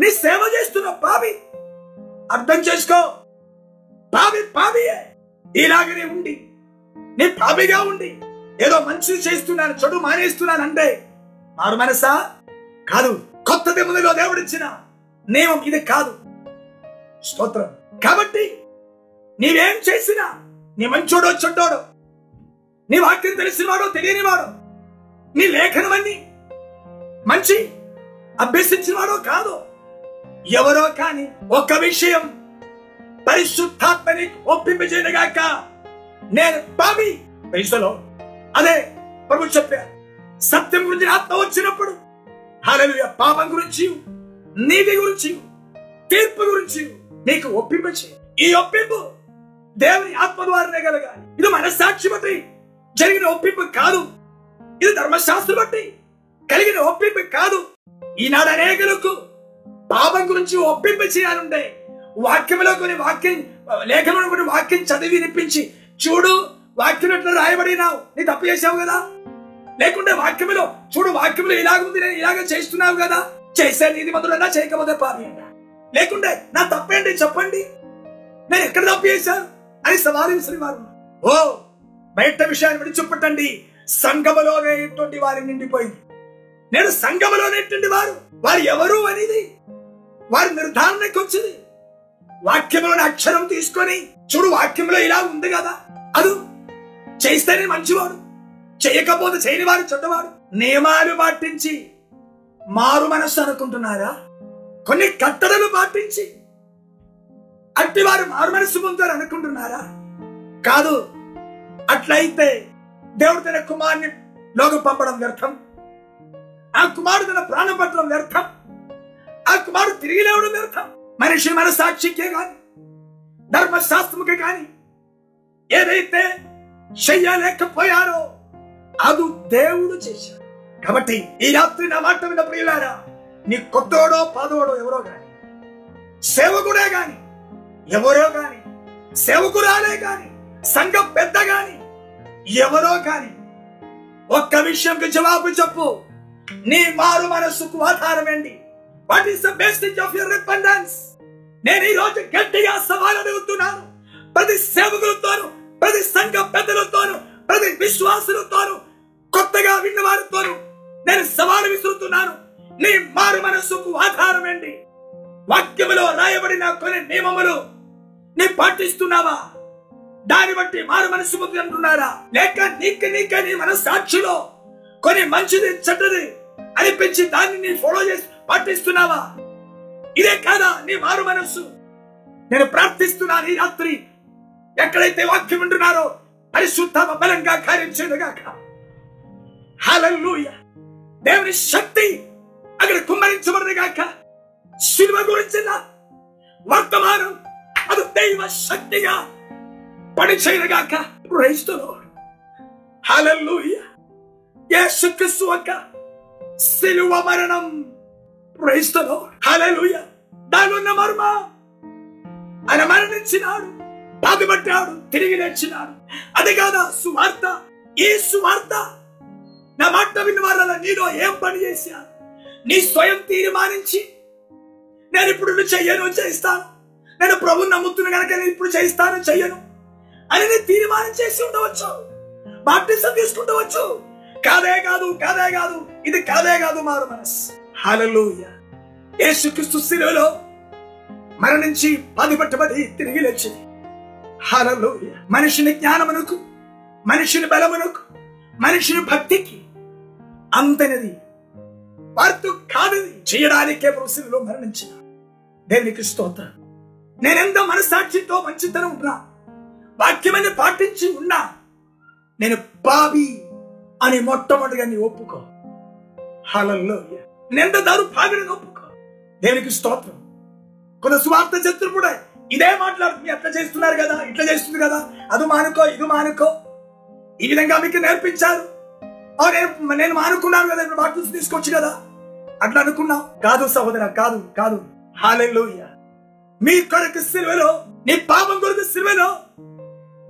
A: నీ సేవ చేస్తున్న పావి అర్థం చేసుకో. పావి పావియే ఇలాగనే ఉండి నీ పాపిగా ఉండి ఏదో మంచిది చేస్తున్నాను చెడు మానేస్తున్నాను అంటే మారు మనసా? కాదు. కొత్త దిమ్మలో దేవుడిచ్చిన నియమం ఇది కాదు. స్తోత్రం. కాబట్టి నీవేం చేసినా నీ మంచోడో చెడ్డోడో నీ వాక్యం తెలిసినవాడో తెలియనివాడో నీ లేఖనమన్నీ మంచి అభ్యసించినవాడో కాదు ఎవరో కాని ఒక్క విషయం పరిశుద్ధాత్మని ఒప్పింపజేయగాక నేను పాపి వయసులో అదే ప్రభు చెప్పారు సత్యం గురించి ఆత్మ వచ్చినప్పుడు. హల్లెలూయా. పాపం గురించి నీతి గురించి తీర్పు గురించి నీకు ఒప్పింపు ఈ ఒప్పింపు దేవుని ఆత్మ ద్వారానే కలగాలి. ఇది మనస్సాక్షి బట్టి జరిగిన ఒప్పింపు కాదు. ఇది ధర్మశాస్త్రం బట్టి కలిగిన ఒప్పింపు కాదు. ఈనాడు అనేకులకు పాపం గురించి ఒప్పింపు చేయాలంటే వాక్యంలో కొన్ని వాక్యం లేఖంలో కొన్ని వాక్యం చదివి వినిపించి చూడు వాక్యం ఎట్లా రాయబడినావు? నీ తప్పు చేసావు కదా? లేకుంటే వాక్యములో చూడు వాక్యములు ఇలాగుంది నేను ఇలాగ చేస్తున్నావు కదా? చేసే నీతి మందులన్నా చేయకపోతే పాపి లేకుంటే నా తప్పేంటి? చెప్పండి. నేను ఎక్కడ తప్పు చేశాను అని సవాలు విసిరివారు ఓ బయట విషయాన్ని విడిచిపెట్టండి సంఘములోనే ఇటువంటి వారి నిండిపోయింది. నేను సంఘములోనే ఇటువంటి వారు. వారు ఎవరు అనేది? వారి నిర్ధారణకి వచ్చింది. వాక్యంలోని అక్షరం తీసుకొని చూడు వాక్యంలో ఇలా ఉంది కదా. అదు చేస్తేనే మంచివాడు చేయకపోతే చేయని వాడు చెడ్డవాడు. నియమాలు పాటించి మారు మనస్సు అనుకుంటున్నారా? కొన్ని కట్టడలు పాటించి అట్టి వారు మారు మనస్సు పొందారు అనుకుంటున్నారా? కాదు అట్లయితే దేవుడు తన కుమారుని లోకం పంపడం వ్యర్థం. ఆ కుమారుడు తన ప్రాణం పట్టడం వ్యర్థం. ఆ కుమారుడు తిరిగి లేవడం వ్యర్థం. మనిషి మన సాక్షికే కానీ ధర్మశాస్త్రముకి కానీ ఏదైతే చెయ్యలేకపోయారో అది దేవుడు చేశాడు. కాబట్టి ఈ రాత్రి నా మాట విన్న ప్రియులారా నీ కొత్తోడో పాదోడో ఎవరో గాని సేవకుడే గాని ఎవరో గాని సేవకురాలే గాని సంఘ పెద్ద గాని ఎవరో గాని ఒక్క విషయంకి జవాబు చెప్పు. నీ మారు మనస్సుకు ఆధారమేంటి? What is the best of your repentance నేను ఈ రోజు గట్టిగా సవాలు అడుగుతున్నాను ప్రతి సేవకులతోను ప్రతి సంఘ పెద్దలతోను ప్రతి విశ్వాసులతోను కొత్తగా విన్నవారితోను నేను సవాలు విసురుతున్నాను. నీ మారు మనస్సుకు ఆధారం ఏంటి? వాక్యములో రాయబడిన కొన్ని నియమములు నీ పాటిస్తున్నావా? దాన్ని బట్టి మారు మనసు పొంది అంటున్నారా? లేక నీకు నీకే నీ మనస్సాక్షిలో కొన్ని మంచిది చెడ్డది అనిపించి దాన్ని నీ ఫాలో చేసి పాటిస్తున్నావా? ఇదే కాదా నీ మారు మనస్సు? నేను ప్రార్థిస్తున్నాను ఈ రాత్రి. ఎక్కడైతే వాక్యం ఉంటున్నారో పరిశుద్ధ బలంగా కార్యం చేయదుగాక హల్లెలూయా. దేవుని శక్తి అక్కడ కుమ్మరించబడదుగాక శిలువ గురించిన వర్తమానం అది దైవ శక్తిగా పనిచేయదుగాక ప్రైస్తులో హల్లెలూయా. యేసుక్రీస్తు యొక్క శిలువ మరణం ప్రైస్తులో హల్లెలూయా దానిలో ఉన్న మర్మ. ఆయన మరణించినాడు బాధపడ్డాడు తిరిగి లేచినాడు. అది కాదా సువార్త? ఈ సువార్త నా మాట విన్న వాళ్ళ నీలో ఏం పని చేశా? నీ స్వయం తీర్మానించి నేను ఇప్పుడు నువ్వు చెయ్యను చేస్తాను నేను ప్రభు నమ్ముతున్న కనుక నేను ఇప్పుడు చేస్తాను చెయ్యను. అని నేను తీర్మానం చేసి ఉండవచ్చు. బాప్టిజం తీసుకుంటవచ్చు కాదే కాదు కాదే కాదు. ఇది కాదే కాదు మారు మనసు హల్లెలూయా యేసుక్రీస్తు శిలువలో మరణించి బాధపట్టబడి తిరిగి లేచింది హల్లెలూయా మనిషిని జ్ఞానమునకు మనిషిని బలమునకు మనిషిని భక్తికి అంతనది. వారితో కాదని చేయడానికే ప్రభుత్వంలో మరణించిన. దేవునికి స్తోత్ర. నేనెంత మనసాక్షితో మంచితనం ఉన్నా వాక్యమని పాటించి ఉన్నా నేను పావి అని మొట్టమొదటిగా నీ ఒప్పుకో. హాలల్లో నింద దారు పావిని ఒప్పుకో దేవునికి స్తోత్రం. కొంత స్వార్థ శత్రువు కూడా ఇదే మాట్లాడుతుంది అట్లా చేస్తున్నారు కదా? ఇట్లా చేస్తుంది కదా? అది మానుకో ఇది మానుకో. ఈ విధంగా మీకు నేర్పించారు. నేను నేను మానుకున్నాను కదా ఇప్పుడు బాప్టిస్ట్ తీసుకొచ్చు కదా? అట్లా అనుకున్నావు కాదు సహోదర కాదు కాదు. హాలెల్లోయ. మీ కొరకు సిలువలో నీ పాపం కొరకు సిలువలో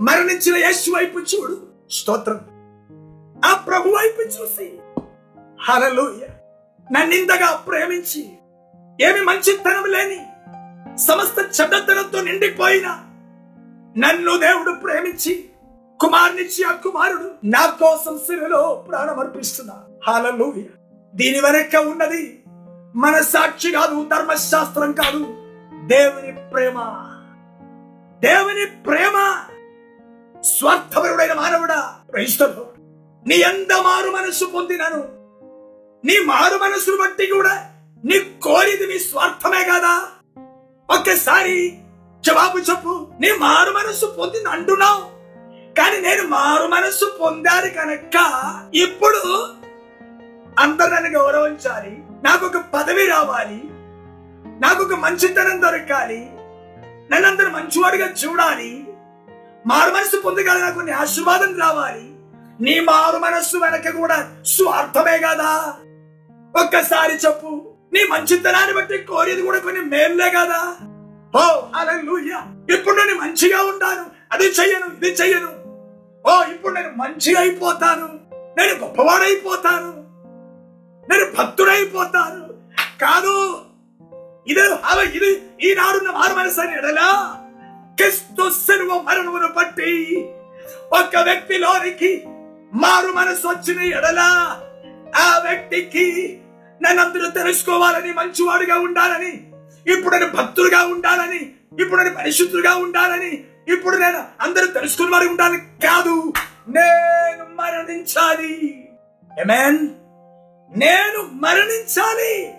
A: మరణించిన యేసు వైపు చూడు. స్తోత్రం. ఆ ప్రభు వైపు చూసి. హాలెల్లోయ. నన్నింతగా ప్రేమించి ఏమి మంచితనం లేని సమస్త చెడ్డతనంతో నిండిపోయిన నన్ను దేవుడు ప్రేమించి కుమారునిచ్చి ఆ కుమారుడు నా కోసం సిరులో ప్రాణం అర్పిస్తున్నా. హాలూయ దీని వెనక ఉన్నది మన సాక్షి కాదు ధర్మశాస్త్రం కాదు దేవుని ప్రేమ. దేవుని ప్రేమ స్వార్థపరుడైన మానవుడా క్రైస్తవుడు. నీ ఎంత మారు మనస్సు పొందినను. నీ మారు మనసును బట్టి కూడా నీ కోరిది నీ స్వార్థమే కదా. ఒక్కసారి జవాబు చెప్పు నీ మారు మనస్సు పొందింది అంటున్నావు. కానీ నేను మారు మనస్సు పొందాను కనుక ఇప్పుడు అందరు నన్ను గౌరవించాలి నాకు ఒక పదవి రావాలి నాకు ఒక మంచితనం దొరకాలి నన్ను అందరు మంచివాడిగా చూడాలి మారు మనస్సు పొందగల నాకు కొన్ని ఆశీర్వాదం రావాలి నీ మారు మనస్సు వెనక కూడా స్వార్థమే కదా. ఒక్కసారి చెప్పు నీ మంచితనాన్ని బట్టి కోరేది కూడా కొన్ని మేలులే కదా. ఓ అలా ఇప్పుడు నేను మంచిగా ఉంటాను. అది చెయ్యను ఇది చెయ్యను. ఓ ఇప్పుడు నేను మంచిగా అయిపోతాను. నేను గొప్పవాడైపోతాను. నేను భక్తుడైపోతాను. కాదు ఇది ఇది ఈనాడున్న మారు మనసని ఎడలా క్రిస్తు శిలువ మరణమును బట్టి ఒక వ్యక్తిలోనికి మారు మనసు వచ్చిన ఎడలా? ఆ వ్యక్తికి నన్నందరూ తెలుసుకోవాలని మంచివాడుగా ఉండాలని ఇప్పుడు నేను భక్తులుగా ఉండాలని ఇప్పుడు నేను పరిశుద్ధులుగా ఉండాలని ఇప్పుడు నేను అందరూ తెలుసుకున్న వాడు ఉండాలని కాదు. నేను మరణించాలి. నేను మరణించాలి.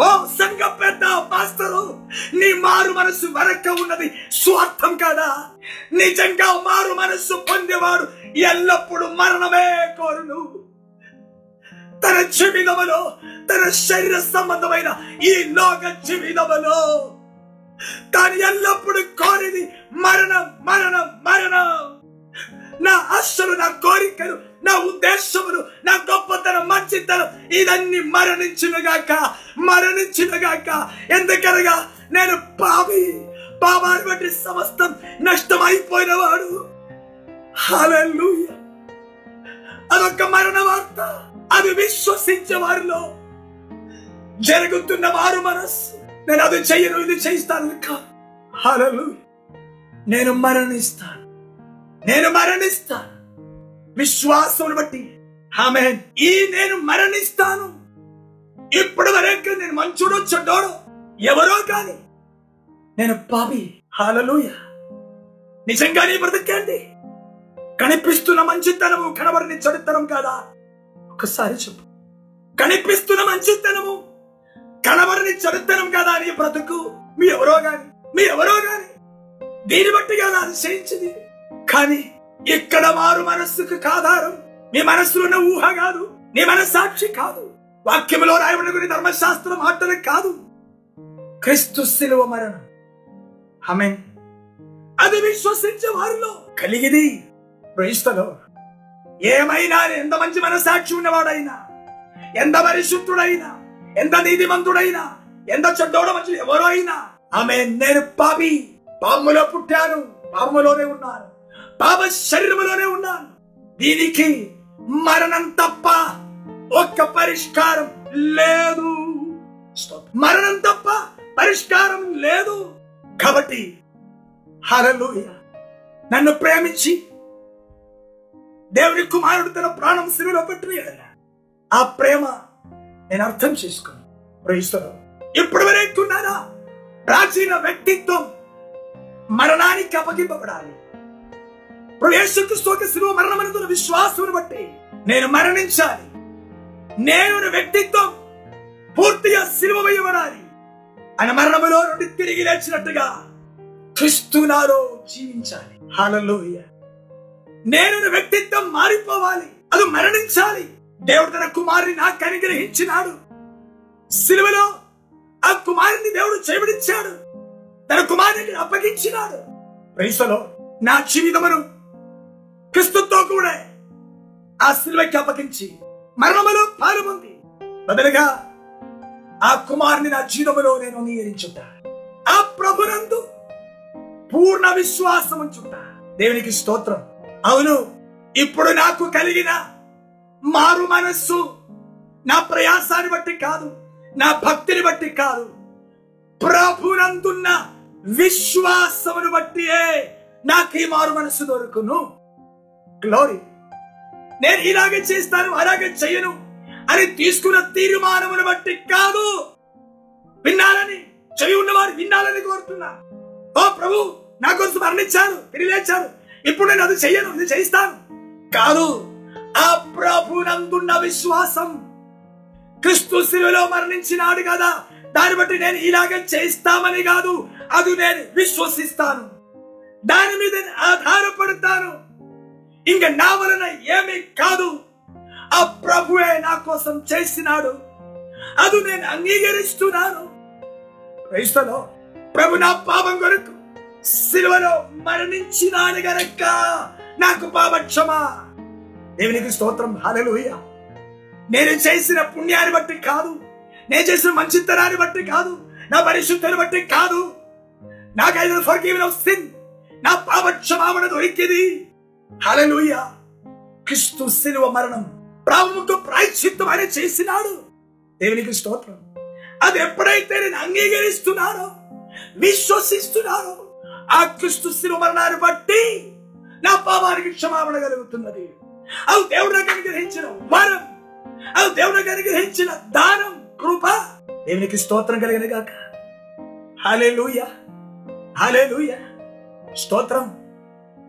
A: ఓ సంఘ పెద్ద పాస్తరు నీ మారు మనసు వెనక ఉన్నది స్వార్థం కాదా. నిజంగా మారు మనస్సు పొందేవాడు ఎల్లప్పుడూ మరణమే కోరును. తన జీవితములో తన శరీర సంబంధమైన ఈ లోక జీవితములో తాను ఎల్లప్పుడూ కోరిది మరణం మరణం మరణం. నా ఆశలు నా కోరికలు నా ఉద్దేశములు నా గొప్పతనం మంచితనం ఇదన్నీ మరణించునుగాక మరణించునుగాక. ఎందుకనగా నేను పాపి పాపాన్ని బట్టి సమస్తం నష్టమైపోయిన వాడు అదొక మరణ వార్త అది విశ్వసించే వారిలో జరుగుతున్న వారు మనస్సు. నేను అది చెయ్యను ఇది చేయిస్తాను హలలు నేను మరణిస్తాను. నేను మరణిస్తాను. విశ్వాసం బట్టి. ఆమె ఈ నేను మరణిస్తాను. ఇప్పటి వరకు నేను మంచుడో చెడ్డోడో ఎవరో కాని నేను పాపి. హాలలుయ నిజంగానే బ్రతకండి కనిపిస్తున్న మంచితనము కనబడిన చెడుతనం కాదా? ఒక్కసారి చెప్పు. కనిపిస్తున్న మంచితనము కనబడని చెడుతనం కదా నీ బ్రతుకు. మీ ఎవరో గాని మీ ఎవరో గాని దీన్ని బట్టి కదా అతిశయించింది కానీ ఇక్కడ మారు మనస్సుకు కాదారం మీ మనస్సులో ఉన్న ఊహ కాదు నీ మనస్సాక్షి కాదు. వాక్యములో రాయబడిన కొన్ని ధర్మశాస్త్రం మాటలు కాదు. క్రీస్తు శిలువ మరణం. ఆమె అది విశ్వసించే వారిలో కలిగిది ప్రయిస్తలో ఏమైనా ఎంత మంచి మనసాక్షి ఉన్నవాడైనా ఎంత పరిశుద్ధుడైనా ఎంత నీతిమంతుడైనా ఎంత చెడ్డోడ మంచి ఎవరో అయినా ఆమె నేను పాపి పాములో పుట్టాను పాములోనే ఉన్నాను పాప శరీరంలోనే ఉన్నాను. దీనికి మరణం తప్ప ఒక్క పరిష్కారం లేదు. మరణం తప్ప పరిష్కారం లేదు. కాబట్టి హల్లెలూయా. నన్ను ప్రేమించి దేవుని కుమారుడు తన ప్రాణం సిరిలో పెట్టిన ఆ ప్రేమ నేను అర్థం చేసుకున్నాను. ప్రయిస్తున్నాను ఇప్పుడు వరకున్నానా ప్రాచీన వ్యక్తిత్వం మరణానికి అప్పగింపబడాలి. యేసుక్రీస్తు శిలువ మరణమనుకున్న విశ్వాసమును బట్టి నేను మరణించాలి. నేను వ్యక్తిత్వం పూర్తిగా సిలువ వేయబడాలి ఆయన మరణములో నుండి తిరిగి లేచినట్టుగా క్రీస్తు నాలో జీవించాలి. హల్లెలూయా నేను వ్యక్తిత్వం మారిపోవాలి. అది మరణించాలి. దేవుడు తన కుమారుని నాకు అనుగ్రహించినాడు. సిలువలో ఆ కుమారుని దేవుడు చేబడిచ్చాడు. తన కుమారుని అప్పగించినాడు. ప్రైసలో నా జీవితమును క్రిస్తుతో కూడా ఆ సిలువకి అప్పగించి మరణములో పాల్గొంది బదులుగా ఆ కుమారుని నా జీవితంలో నేను అంగీకరించుట. ఆ ప్రభునందు పూర్ణ విశ్వాసం ఉంచుట దేవునికి స్తోత్రం. అవును ఇప్పుడు నాకు కలిగిన మారు మనస్సు నా ప్రయాసాన్ని బట్టి కాదు నా భక్తిని బట్టి కాదు. ప్రభునందున్న విశ్వాసమును బట్టియే నాకు ఈ మారు మనస్సు దొరుకును. గ్లోరీ నేను ఇలాగే చేస్తాను అలాగే చెయ్యను అని తీసుకున్న తీర్మానమును బట్టి కాదు. విన్నాలని చెవి ఉన్నవారు విన్నాలని కోరుతున్నా. ఓ ప్రభు నా కోసం మరణించారు తిరిగి లేచారు. ఇప్పుడు నేను అది చెయ్యను నేను చేయిస్తాను. కాదు ఆ ప్రభునందున్న విశ్వాసం. క్రిస్తు శిలువలో మరణించినాడు కదా దాన్ని బట్టి నేను ఇలాగే చేయిస్తామని కాదు అది నేను విశ్వసిస్తాను. దాని మీద ఆధారపడతాను. ఇంకా నా వలన ఏమీ కాదు ఆ ప్రభువే నా కోసం చేసినాడు. అది నేను అంగీకరిస్తున్నాను. క్రైస్తలో ప్రభు నా పాపం కొరకు సిలువలో మరణించినాడు గనక నాకు పాపక్షమా. దేవునికి స్తోత్రం. హల్లెలూయ. నేను చేసిన పుణ్యాన్ని బట్టి కాదు. నేను చేసిన మంచితనాన్ని బట్టి కాదు. నా పరిశుద్ధిని బట్టి కాదు. నాకైతే ఫర్గివెన్ ఆఫ్ సిన్ నా పాపక్షమాపణ దొరికింది. హల్లెలూయ. క్రిస్తు సిలువ మరణం ప్రాముకు ప్రాయశ్చిత్తం ఆయన చేసినాడు. దేవునికి స్తోత్రం. అది ఎప్పుడైతే నేను అంగీకరిస్తున్నానో విశ్వసిస్తున్నానో ఆ క్రిస్తు శిలువ మరణాన్ని బట్టి నా పాపానికి క్షమాపణ కలుగుతున్నది. అవి దేవుడు నాకు అనుగ్రహించిన వరం అవి దేవుడు నాకు అనుగ్రహించిన దానం కృప దేవునికి స్తోత్రం కలిగిన గాక. హాలే లూయ స్తోత్రం.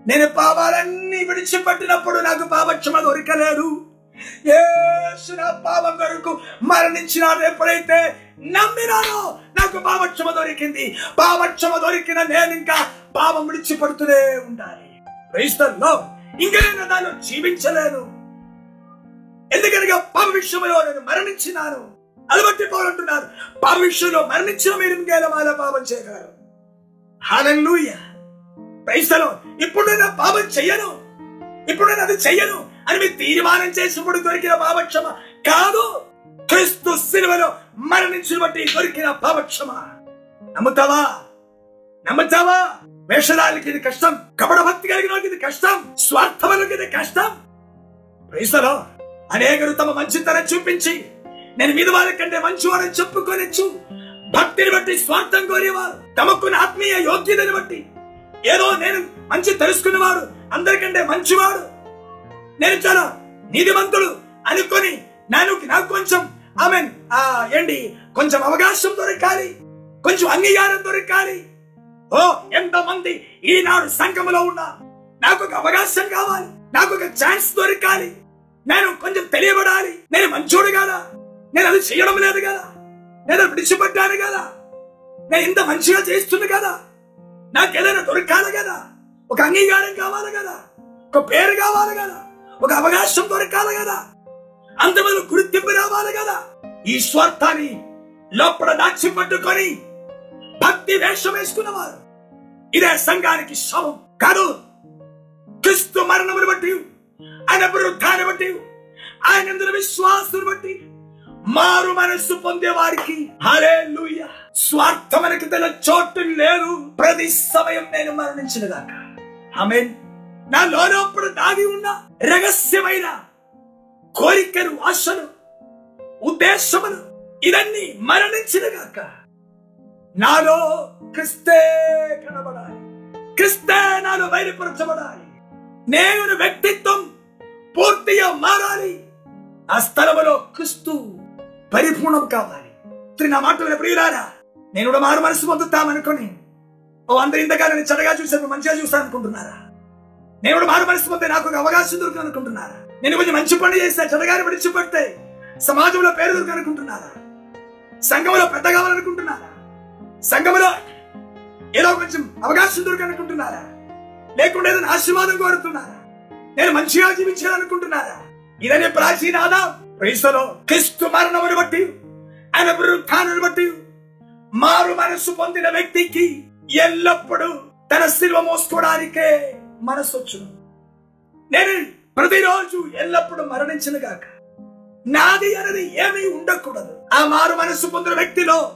A: నేను పాపాలన్నీ విడిచిపెట్టినప్పుడు నాకు పాపక్షమ దొరకలేదు. యేసు నా పాపం కొరకు మరణించినాడు ఎప్పుడైతే నమ్మినానో నాకు పాపక్షమ దొరికింది. పాపక్షమ దొరికిన నేను ఇంకా పాపం విడిచిపడుతూనే ఉండాలి. క్రైస్తల్లో ఇంకా నేను దాన్ని జీవించలేను. ఎందుకనగా పాప విషయంలో నేను మరణించినాను. అది బట్టి పోలంటున్నారు పాప విషయంలో మరణించిన మీరు ఇంకేలా పాపం చేయగలరు? హాలూయ క్రైస్తలో ఇప్పుడు నేను పాపం చెయ్యను ఇప్పుడు నేను అది చెయ్యను అని మీరు తీర్మానం చేసినప్పుడు దొరికిన పాపక్షమ కాదు. క్రీస్తు సిలువలో మరణించిన బట్టి దొరికిన పాపక్షమ. నమ్ముతావా? నమ్ముతావా? వేషరాలకి ఇది కష్టం కపడ భక్తి కలిగిన వాళ్ళకి ఇది కష్టం స్వార్థములకి ఇది కష్టం. ప్రైసలో అనేకరు తమ మంచితనం చూపించి నేను మీద వాళ్ళ కంటే మంచివారని చెప్పుకోనొచ్చు భక్తిని బట్టి స్వార్థం కోరేవారు తమకున్న ఆత్మీయ యోగ్యతని బట్టి. ఏదో నేను మంచి తెలుసుకున్నవాడు అందరికంటే మంచివాడు నేను చాలా నీతిమంతుడు అనుకొని నేను నాకు కొంచెం ఆమె ఏంటి కొంచెం అవకాశం దొరకాలి. కొంచెం అంగీకారం దొరకాలి. ఓ ఎంతమంది ఈనాడు సంఘములో ఉన్నా నాకు ఒక అవకాశం కావాలి. నాకు ఒక ఛాన్స్ దొరకాలి. నేను కొంచెం తెలియబడాలి. నేను మంచోడు కదా. నేను అది చేయడం లేదు కదా. నేను అది విడిచిపెట్టాను కదా. నేను ఇంత మంచిగా చేస్తుంది కదా. నాకు ఏదైనా దొరకాలి కదా. ఒక అంగీకారం కావాలి కదా. ఒక పేరు కావాలి కదా. ఒక అవకాశం దొరకాలి కదా. అంతమంది గుర్తింపు రావాలి కదా. ఈ స్వార్థాన్ని లోపల దాచి పట్టుకొని భక్తి వేషం వేసుకున్నవారు. ఇదే సంఘానికి శవం కాదు. క్రిస్తు మరణమును బట్టి ఆయన వృద్ధాన్ని బట్టి ఆయన విశ్వాసును బట్టి మారు మనస్సు హరే లూయ స్వార్థమనకి తన చోటు లేదు. ప్రతి సమయం నేను మరణించిన దాకా. ఆమెన్. నా లోపల దాగి ఉన్న రహస్యమైన కోరికలు ఆశలు ఉద్దేశములు ఇవన్నీ మరణించిన గాక నాలో క్రిస్తే కనబడాలి. క్రిస్తే నాలో బయలుపరచబడాలి. నేను వ్యక్తిత్వం పూర్తిగా మారాలి. ఆ స్థలములో క్రిస్తు పరిపూర్ణం కావాలి. నా మాట ప్రియులారా. నేను కూడా మారు మనసు పొందుతామనుకొని. ఓ అందరి ఇంతగా నేను చెడగా చూశాను మంచిగా చూశాను అనుకుంటున్నారా నేను మారు మనసు పొందే నాకు ఒక అవకాశం దొరుకుతుంది అనుకుంటున్నారా? నేను కొంచెం మంచి పని చేస్తా చెడగాని విడిచిపెడితే సమాజంలో పేరు దొరుకు అనుకుంటున్నారా? సంఘములో పెద్ద కావాలనుకుంటున్నారా? సంఘములో ఏదో కొంచెం అవకాశం దొరకనుకుంటున్నారా లేకుండా ఏదైనా ఆశీర్వాదం కోరుతున్నారా? నేను మంచిగా జీవించాలనుకుంటున్నారా? ఇదనే ప్రాచీన ఆదాం. క్రైస్తలో క్రీస్తు మరణమును బట్టి ఆయన వృత్తాన్ని బట్టి మారు మనస్సు పొందిన వ్యక్తికి ఎల్లప్పుడూ తన శిల్వ మోసుకోవడానికే మనస్సు నేను ప్రతిరోజు ఎల్లప్పుడూ మరణించను గాక. నాది అనేది ఏమీ ఉండకూడదు. ఆ మారు మనస్సు పొందిన వ్యక్తిలో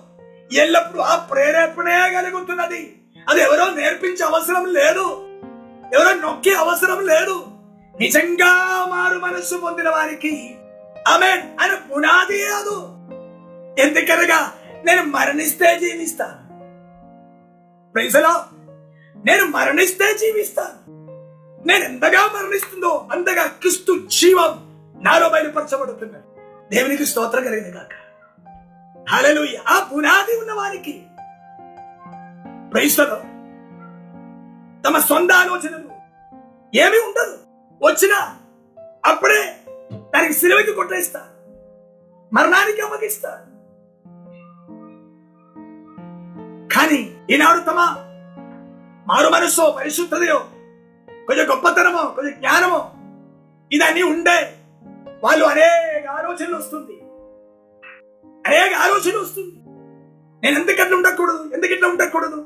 A: ఎల్లప్పుడూ ఆ ప్రేరేపణే కలుగుతున్నది. అది ఎవరో నేర్పించే అవసరం లేదు. ఎవరో నొక్కే అవసరం లేదు. నిజంగా మారు మనస్సు పొందిన వారికి ఆమె అని పునాది కాదు ఎందుకనగా నేను మరణిస్తే జీవిస్తాను. ప్రైజలో నేను మరణిస్తే జీవిస్తాను. నేను ఎంతగా మరణిస్తుందో అంతగా క్రిస్తు జీవం నాలో బయలుపరచబడుతున్నాడు దేవునికి స్తోత్రం కలిగింది కాక హలలు ఆ పునాది ఉన్న వారికి ప్రైస్తలో తమ సొంత ఆలోచనలు ఏమీ ఉండదు. వచ్చినా అప్పుడే దానికి సిలువకి కొట్టేస్తా. మరణానికి అమ్మగిస్తా కానీ ఈనాడు తమ మారు మనస్సో పరిశుద్ధతయో కొంచెం గొప్పతనమో కొంచెం జ్ఞానమో ఇదన్నీ ఉండే వాళ్ళు అనేక ఆలోచనలు వస్తుంది. అనేక ఆలోచనలు వస్తుంది. నేను ఎందుకట్లా ఉండకూడదు? ఎందుకు ఇట్లా ఉండకూడదు?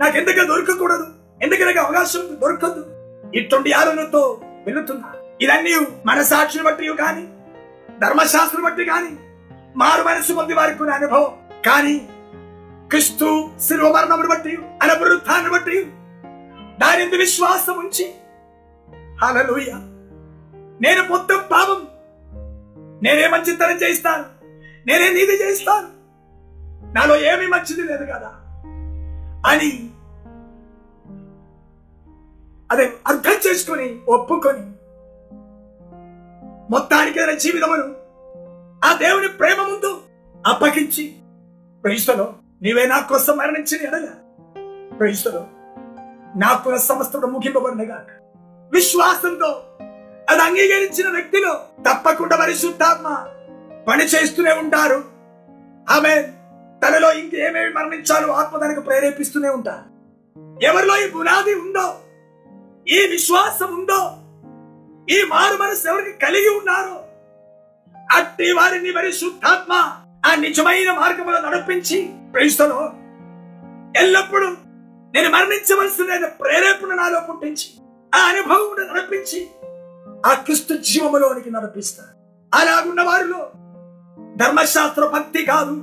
A: నాకు ఎందుకు దొరకకూడదు? ఎందుకు నాకు అవకాశం దొరకదు? ఇటువంటి ఆలోచనతో వెళుతున్నా. ఇదన్నీ మనసాక్షిని బట్టి కానీ ధర్మశాస్త్రం బట్టి కానీ మారు మనసు పొంది వారికి ఉన్న అనుభవం. కానీ క్రిస్తు శిల్వ మరణమును బట్టి అనవృత్తాన్ని బట్టి దాని విశ్వాసం ఉంచి. హల్లెలూయ నేను మొత్తం పాపం. నేనే మంచితనం చేస్తాను నేనే నీతి చేస్తాను నాలో ఏమీ మంచిది లేదు కదా. అని అదే అర్థం చేసుకొని ఒప్పుకొని మొత్తానికి జీవితమును ఆ దేవుని ప్రేమ ముందు అప్పగించి ప్రైస్తలో నీవే నా కోసం మరణించిన ఎడగా ప్రైస్తలో నాకు సమస్తడు ముగింపబడినగా విశ్వాసంతో అది అంగీకరించిన వ్యక్తిలో తప్పకుండా పరిశుద్ధాత్మ పని చేస్తూనే ఉంటారు. ఆమె తనలో ఇంకేమేమి మరణించాలో ఆత్మ తనకు ప్రేరేపిస్తూనే ఉంటారు. ఎవరిలో ఈ పునాది ఉందో ఈ విశ్వాసం ఉందో ఈ మారు మనసు ఎవరికి కలిగి ఉన్నారో అట్టి వారిని పరిశుద్ధాత్మ ఆ నిజమైన మార్గంలో నడిపించి ప్రేస్తలో ఎల్లప్పుడూ నేను మరణించవలసిన ప్రేరేపణ నాలో పుట్టించి ఆ అనుభవం నడిపించి ఆ క్రిస్తు జీవములోనికి నడిపిస్తారు అలాగున్న వారిలో ధర్మశాస్త్ర భక్తి కాదు.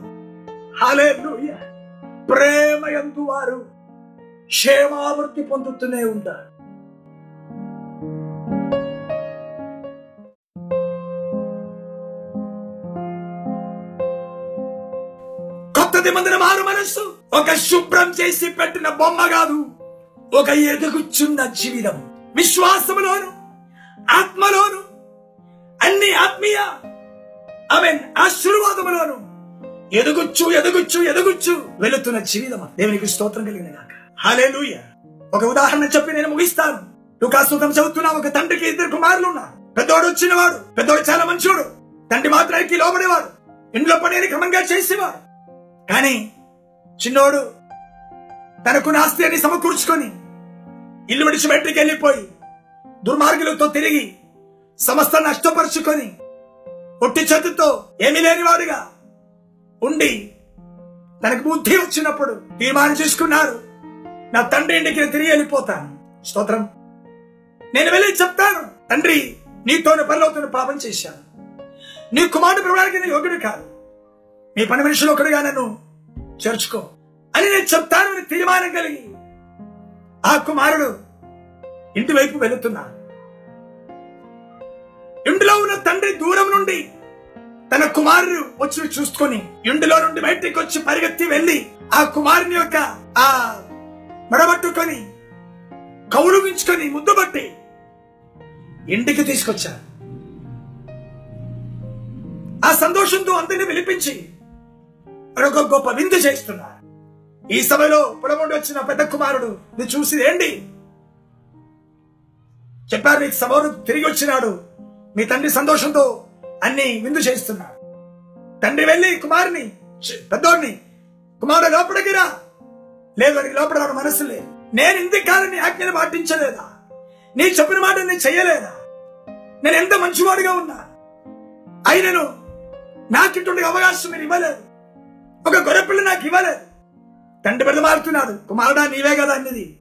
A: హల్లెలూయా. ప్రేమ ఎందు వారు క్షేమావృత్తి పొందుతూనే ఉంటారు కొత్త నిబంధన మారు మనస్సు. ఒక శుభ్రం చేసి పెట్టిన బొమ్మ కాదు ఒక ఎదుగుచున్న జీవితం. విశ్వాసములోను ఆత్మలోను అన్ని ఆత్మీయ ఆమె ఆశీర్వాదములోను ఎదుగుచ్చు ఎదుగుచ్చు ఎదుగుచ్చు వెళుతున్న జీవితం. దేవునికి స్తోత్రం కలిగిన గాక. హల్లెలూయ. ఒక ఉదాహరణ చెప్పి నేను ముగిస్తాను. లుకాసుతం చదువుతున్నా. ఒక తండ్రికి ఇద్దరు కుమారులు ఉన్నారు. పెద్దోడు వచ్చినవాడు పెద్దోడు చాలా మంచోడు. తండ్రి మాత్రానికి లోబడేవాడు. ఇంట్లో పనిని క్రమంగా చేసేవాడు. కానీ చిన్నోడు తనకు ఆస్తి అని సమకూర్చుకొని ఇల్లు విడిచి బయటికి వెళ్ళిపోయి దుర్మార్గులతో తిరిగి సమస్త నష్టపరుచుకొని ఒట్టి చేతితో ఏమీ లేనివాడుగా ఉండి తనకు బుద్ధి వచ్చినప్పుడు తీర్మానం చేసుకున్నారు. నా తండ్రి ఇంటికి తిరిగి వెళ్ళిపోతాను. స్తోత్రం. నేను వెళ్ళి చెప్తాను. తండ్రి నీతోనే పనిలోతున్న పాపం చేశాను. నీ కుమారుడు ప్రభుడానికి నేను యోగ్యుడు కాదు. మీ పని మనుషులు ఒకడుగా నన్ను చేర్చుకో అని నేను చెప్తాను అని తీర్మానం కలిగి ఆ కుమారుడు ఇంటి వైపు వెళుతున్నా. ఇంటిలో ఉన్న తండ్రి దూరం నుండి తన కుమారుడు వచ్చి చూసుకొని ఇంటిలో నుండి బయటికి వచ్చి పరిగెత్తి వెళ్ళి ఆ కుమారుని యొక్క ఆ మడబట్టుకొని కౌలుగించుకొని ముద్దుబట్టి ఇంటికి తీసుకొచ్చారు. ఆ సంతోషంతో అందరిని పిలిపించి ఒక గొప్ప విందు చేస్తున్నారు. ఈ సభలో పొలముండి వచ్చిన పెద్ద కుమారుడు ఇది చూసి ఏంటి చెప్పారు నీకు సభను తిరిగి వచ్చినాడు. మీ తండ్రి సంతోషంతో అన్ని విందు చేస్తున్నాడు తండ్రి వెళ్ళి కుమారుని పెద్దోడిని కుమారుడు లోపలికి రా. లేదు వాడికి లోపల రావడం మనసు లేదు. నేను ఇంతకాలం నీ ఆజ్ఞను పాటించలేదా? నీ చెప్పిన మాట నేను చెయ్యలేదా నేను ఎంత మంచివాడిగా ఉన్నా? అయినను నాకు ఇటువంటి అవకాశం మీరు ఇవ్వలేదు. ఒక గొర్రెపిల్ల నాకు ఇవ్వలేదు. తండ్రి బిడ్డ మారుతున్నాడు. కుమారుడా నీవే కదా అన్నది.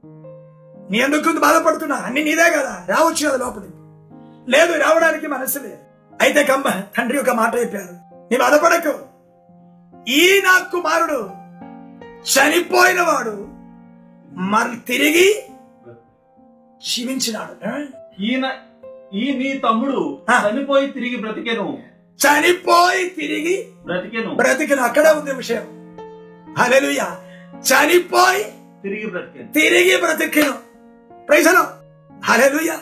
A: నీ ఎందుకు బాధపడుతున్నా అన్ని నీదే కదా. రావచ్చు కదా లోపలికి. లేదు రావడానికి మనసు లేదు. అయితే కమ్మ తండ్రి ఒక మాట చెప్పారు నీ బాధపడకు. ఈ నా కుమారుడు చనిపోయిన వాడు మరి తిరిగి జీవించినాడు. ఆ?
B: ఈయన ఈ నీ తమ్ముడు. చనిపోయి తిరిగి బ్రతికెను.
A: చనిపోయి తిరిగి
B: బ్రతికెను.
A: బ్రతికిన. అక్కడే ఉంది విషయం. హల్లెలూయా. చనిపోయి
B: తిరిగి బ్రతికెను.
A: తిరిగి బ్రతికిను. ప్రైసలో హల్లెలూయా.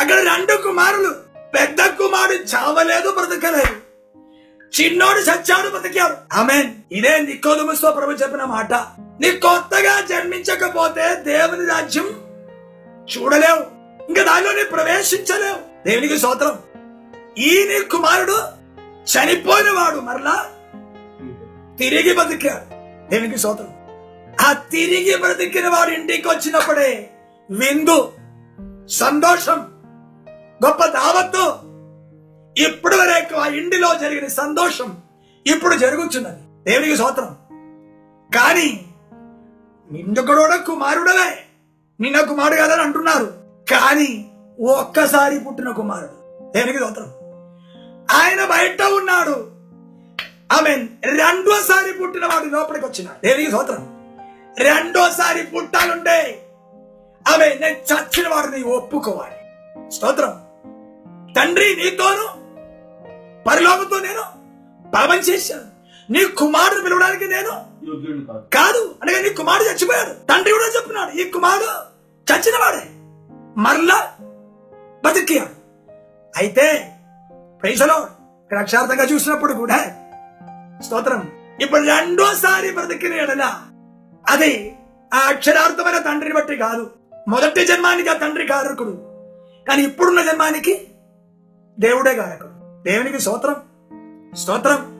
A: అక్కడ రెండు కుమారులు. పెద్ద కుమారుడు చావలేదు బ్రతకలేదు. చిన్నోడు చచ్చాడు బ్రతికాడు. ఆమెన్ ఇదే నికోదముస్తో ప్రభు చెప్పిన మాట. నీ కొత్తగా జన్మించకపోతే దేవుని రాజ్యం చూడలేవు. ఇంకా దానిలో నీ ప్రవేశించలేవు. దేవునికి స్తోత్రం. ఈ నీ కుమారుడు చనిపోయిన వాడు మరలా తిరిగి బతికాడు. దేనికి సోదరు ఆ తిరిగి బ్రతికిన వాడు ఇంటికి వచ్చినప్పుడే విందు సంతోషం గొప్ప దావత్తు. ఇప్పుడు వరకు ఆ ఇంటిలో జరిగిన సంతోషం ఇప్పుడు జరుగుతున్నది. దేవునికి సోత్రం కానీ నిన్ను కూడా కుమారుడవే. నిన్న కుమారుడు కాదని అంటున్నారు. కానీ ఒక్కసారి పుట్టిన కుమారుడు. దేవునికి సోత్రం ఆయన బయట ఉన్నాడు. ఆమె రెండోసారి పుట్టిన వాడు లోపలికి వచ్చినాడు దేనికి స్తోత్రం. రెండోసారి పుట్టాలుండే ఆమె నేను చచ్చిన వాడిని ఒప్పుకోవాలి. స్తోత్రం. తండ్రి నీతోను పరిలోకంతో నేను పాపం చేశాను. నీ కుమారుడు పిలవడానికి నేను
B: కాదు.
A: అనగా నీ కుమారుడు చచ్చిపోయాడు. తండ్రి కూడా చెప్తున్నాడు ఈ కుమారుడు చచ్చిన వాడే. మరలా బతికాడు అయితే ప్రైజలో ఇక్కడ అక్షార్థంగా చూసినప్పుడు కూడా స్తోత్రం. ఇప్పుడు రెండోసారి బ్రతికిన ఎడల అది ఆ అక్షరార్థమైన తండ్రిని బట్టి కాదు. మొదటి జన్మానికి ఆ తండ్రి కారకుడు. కానీ ఇప్పుడున్న జన్మానికి దేవుడే కారకుడు. దేవునికి స్తోత్రం. స్తోత్రం.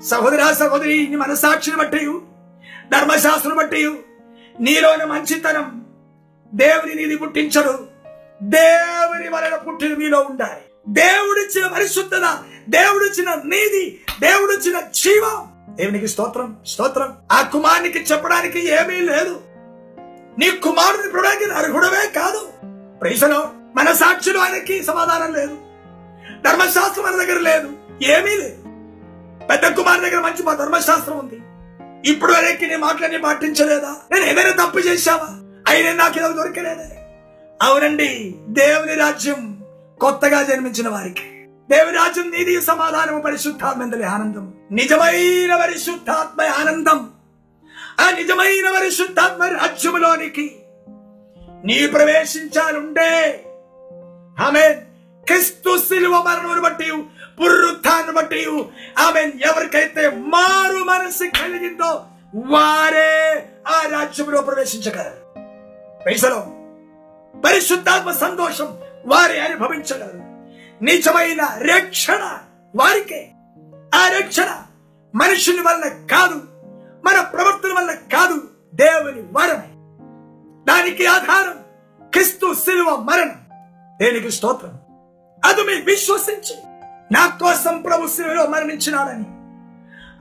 A: సహోదరా సహోదరి నీ మనసాక్షిని బట్టి ధర్మశాస్త్రం బట్టి నీలోని మంచితనం దేవుని నీది పుట్టించడు. దేవుని వలన పుట్టిన మీలో ఉండాలి. దేవుడిచ్చిన పరిశుద్ధత దేవుడిచ్చిన నీతి దేవుడిచ్చిన జీవం. దేవునికి స్తోత్రం స్తోత్రం. ఆ కుమారునికి చెప్పడానికి ఏమీ లేదు. నీ కుమారుని పిలవడానికి అర్హుడవే కాదు. ప్రైసలో మన సాక్షులు ఆయనకి సమాధానం లేదు. ధర్మశాస్త్రం మన దగ్గర లేదు. ఏమీ లేదు. పెద్ద కుమారు దగ్గర మంచి మా ధర్మశాస్త్రం ఉంది. ఇప్పుడు వరకు నీ మాటలని పాటించలేదా? నేను ఏదైనా తప్పు చేశావా? అయినా నాకు ఏదో దొరకలేదే. అవునండి దేవుని రాజ్యం కొత్తగా జన్మించిన వారికి. దేవుని రాజ్యం నీది సమాధానము పరిశుద్ధాత్మందలి ఆనందం నిజమైన పరిశుద్ధాత్మ ఆనందం. ఆ నిజమైన పరిశుద్ధాత్మ రాజ్యములోనికి నీ ప్రవేశించాలుంటే ఆమె క్రిస్తు శిలువ మరణమును బట్టి పునరుత్థానం బట్టి ఆమె ఎవరికైతే మారు మనసు కలిగిందో వారే ఆ రాజ్యంలో ప్రవేశించగలరు. పరిశుద్ధాత్మ సంతోషం వారి అనుభవించగలరు. నిజమైన రక్షణ వారికే. ఆ రక్షణ మనుషుని వల్ల కాదు మన ప్రవర్తన వల్ల కాదు దేవుని వరమే. దానికి ఆధారం క్రిస్తు శిలువ మరణం. దేనికి స్తోత్రం. అది మీరు విశ్వసించి నా కోసం ప్రభు శిలువలో మరణించినాడని.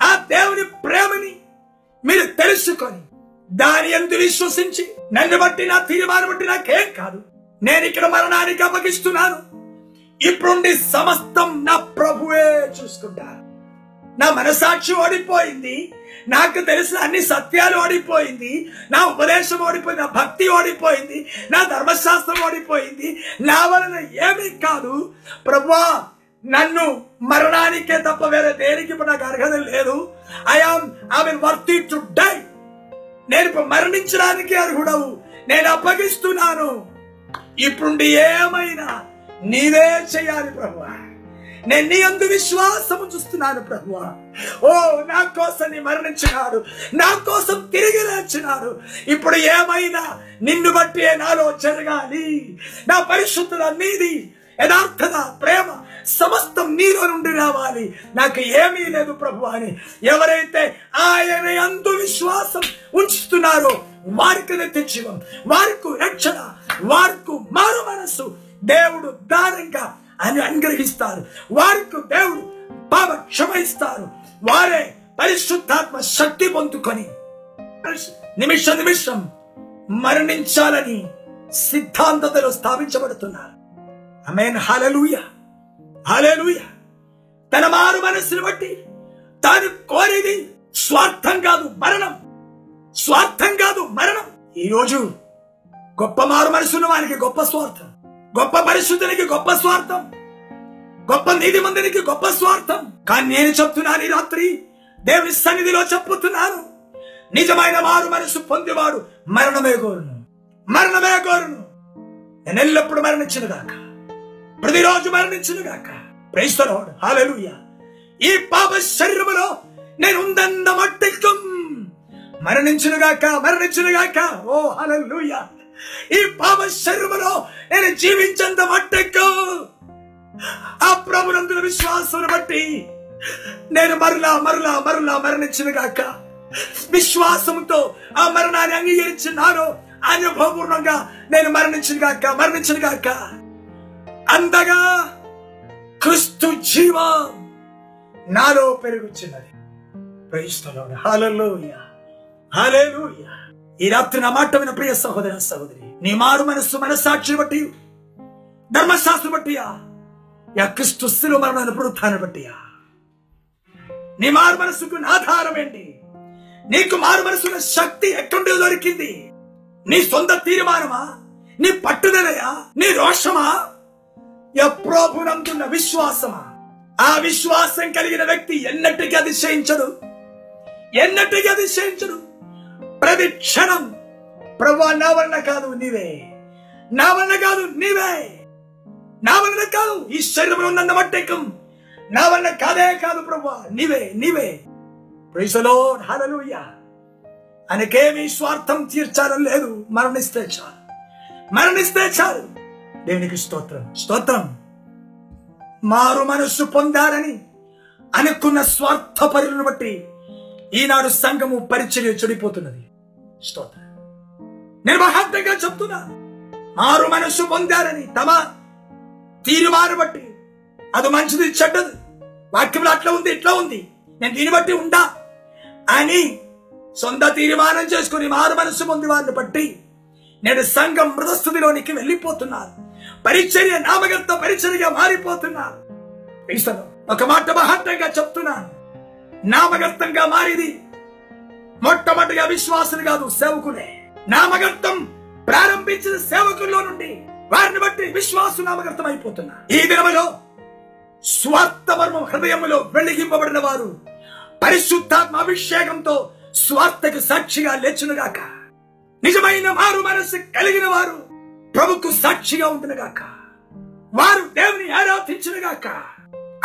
A: ఆ దేవుని ప్రేమని మీరు తెలుసుకొని దాని ఎందు విశ్వసించి నన్ను బట్టి నా తీర్మానం బట్టి నాకేం కాదు. నేను ఇక్కడ మరణానికి అప్పగిస్తున్నాను. ఇప్పుడుండి సమస్తం నా ప్రభువే చూసుకుంటాను నా మనసాక్షి ఓడిపోయింది. నాకు తెలిసిన అన్ని సత్యాలు ఓడిపోయింది. నా ఉపదేశం ఓడిపోయింది. నా భక్తి ఓడిపోయింది. నా ధర్మశాస్త్రం ఓడిపోయింది. నా వలన ఏమీ కాదు. ప్రభువా నన్ను మరణానికే తప్ప వేరే దేనికి ఇప్పుడు నాకు అర్హత లేదు. I am I mean worthy to die నేను ఇప్పుడు మరణించడానికి అర్హుడవు. నేను అప్పగిస్తున్నాను. ఇప్పుడుండి ఏమైనా నీవే చేయాలి ప్రభువ. నేను నీ అందు విశ్వాసము చూస్తున్నాను ప్రభువ. ఓ నా కోసం నీ మరణించినాడు. నా కోసం తిరిగి లేచినాడు. ఇప్పుడు ఏమైనా నిన్ను బట్టి నాలో జరగాలి? నా పరిశుద్ధత నీది యథార్థత ప్రేమ సమస్తం మీలో నుండి రావాలి. నాకు ఏమీ లేదు ప్రభు అని. ఎవరైతే ఆయన అందు విశ్వాసం ఉంచుతున్నారో వారికి నిత్య జీవం వారికి రక్షణ వారికి మారు మనస్సు దేవుడు దానంగా అని అనుగ్రహిస్తారు. వారికి దేవుడు పాప క్షమిస్తారు వారే పరిశుద్ధాత్మ శక్తి పొందుకొని నిమిష నిమిషం మరణించాలని సిద్ధాంతతలో స్థాపించబడుతున్నారు. అమేన్ హలలుయ హలేనుయ తన మారు మనస్సును బట్టి తాను కోరేది స్వార్థం కాదు మరణం. స్వార్థం కాదు మరణం. ఈ రోజు గొప్ప మారు మనసున్న వానికి గొప్ప స్వార్థం. గొప్ప పరిశుద్ధునికి గొప్ప స్వార్థం. గొప్ప నీతి మందినికి గొప్ప స్వార్థం. కానీ నేను చెప్తున్నాను ఈ రాత్రి దేవుని సన్నిధిలో చెప్పుతున్నాను. నిజమైన మారు మనసు పొందేవాడు మరణమే కోరును. మరణమే కోరును. నేను ఎల్లప్పుడు మరణించిన దాకా ప్రతిరోజు మరణించిన గాక. ప్రైస్తలోడు హాలెలుయ ఈ పాప శరీరములో నేను ఉందన్న మట్టికం మరణించిన గాక మరణించిన గాక. ఓ హాలెలుయ ఈ పాప శరీరములో నేను జీవించంత మట్టెక్కు ఆ ప్రభునందుల విశ్వాసం బట్టి నేను మరలా మరలా మరలా మరణించిన గాక. విశ్వాసంతో ఆ మరణాన్ని అంగీకరించినాను అనుభవపూర్ణంగా నేను మరణించిన గాక మరణించిన గాక. అందగా క్రిస్తు జీవ నాలో పెరుగుచున్నది. ప్రైస్తలోడు హల్లెలూయా హల్లెలూయా ఈ రాత్రి నా మాట విన ప్రియ సహోదర సహోదరి నీ మారు మనస్సు మనస్సాక్షి బట్టి ధర్మశాస్త్రం బట్టియా యా క్రిస్తు శిలువ మరణాన్ని పునరుత్థానం బట్టియా నీ మారు మనస్సుకు ఆధారం ఏంటి? నీకు మారు మనసున్న శక్తి ఎక్కడి దొరికింది. నీ సొంత తీర్మానమా? నీ పట్టుదలయా? నీ రోషమా? ఎప్రోభునందున్న విశ్వాసమా? ఆ విశ్వాసం కలిగిన వ్యక్తి ఎన్నటికీ అతిశయించడు. ఎన్నటికీ అతిశయించడు. ప్రతి క్షణం ప్రభా నా వలన కాదు నీవే. నా వలన కాదు నీవే. నా వలన కాదు ఈ శరీరంలో ఉన్న మట్టెక్కం. నా వలన కాదే కాదు ప్రభా నీవే నీవే. ప్రైసలో హలలుయ ఆయనకేమీ స్వార్థం తీర్చాలని లేదు. మరణిస్తే చాలు. మరణిస్తే చాలు. దేవునికి స్తోత్రం? స్తోత్రం. మారు మనస్సు పొందాలని అనుకున్న స్వార్థ పరులను బట్టి ఈనాడు సంఘము పరిచర్య చెడిపోతున్నది. స్తోత్రం. నేను చెప్తున్నా మారు మనస్సు పొందారని తమ తీరుమారు బట్టి అది మంచిది చెడ్డది. వాక్యంలో అట్లా ఉంది ఇట్లా ఉంది. నేను దీన్ని బట్టి ఉండా అని సొంత తీర్మానం చేసుకుని మారు మనస్సు పొంది వారిని బట్టి నేను సంఘం మృతస్థుతిలోనికి వెళ్ళిపోతున్నాను పరిచర్య నామగంత పరిచర్యగా మారిపోతున్నారు ఒక మాట మహత్తంగా చెప్తున్నాను. నామగంతంగా మారిది. మొట్టమొదటిగా విశ్వాసులు కాదు సేవకులే. నామగంతం ప్రారంభించిన సేవకుల్లో నుండి వారిని బట్టి విశ్వాసు నామగంతం అయిపోతున్నారు ఈ దినములో స్వార్థమర్మం హృదయములో వెలిగింపబడిన వారు పరిశుద్ధాత్మ అభిషేకంతో స్వార్థకు సాక్షిగా లేచునుగాక. నిజమైన మారు మనస్సు కలిగిన వారు ప్రభుకు సాక్షిగా ఉంటునుగాక వారు దేవుని ఆరాధించునుగాక.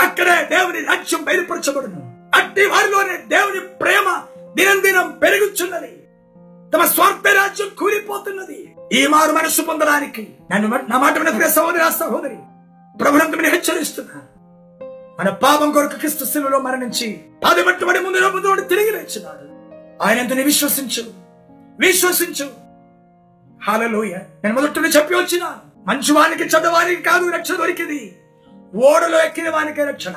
A: అక్కడే దేవుని రాజ్యం బయలుపరచబడును. అట్టి వారిలోనే దేవుని ప్రేమ దినం దినం పెరుగుచున్నది. తమ స్వార్థ రాజ్యం కూలిపోతున్నది. ఈ మారు మనసు పొందడానికి నన్ను నా మాట విన ప్రియ సహోదరి సహోదరి ప్రభుత్వం హెచ్చరిస్తున్నాను మన పాపం కొరకు క్రిస్తు శిలువలో మరణించి పాదపట్టుబడి ముందు రూపంతో తిరిగి లేచినాడు. ఆయన ఎంతని విశ్వసించు విశ్వసించు. హాలలోయ. నేను మొదటి చెప్పి వచ్చిన మంచి వానికి చెడ్డవానికి కాదు రక్షణ దొరికింది. ఓడలో ఎక్కిన వానికే రక్షణ.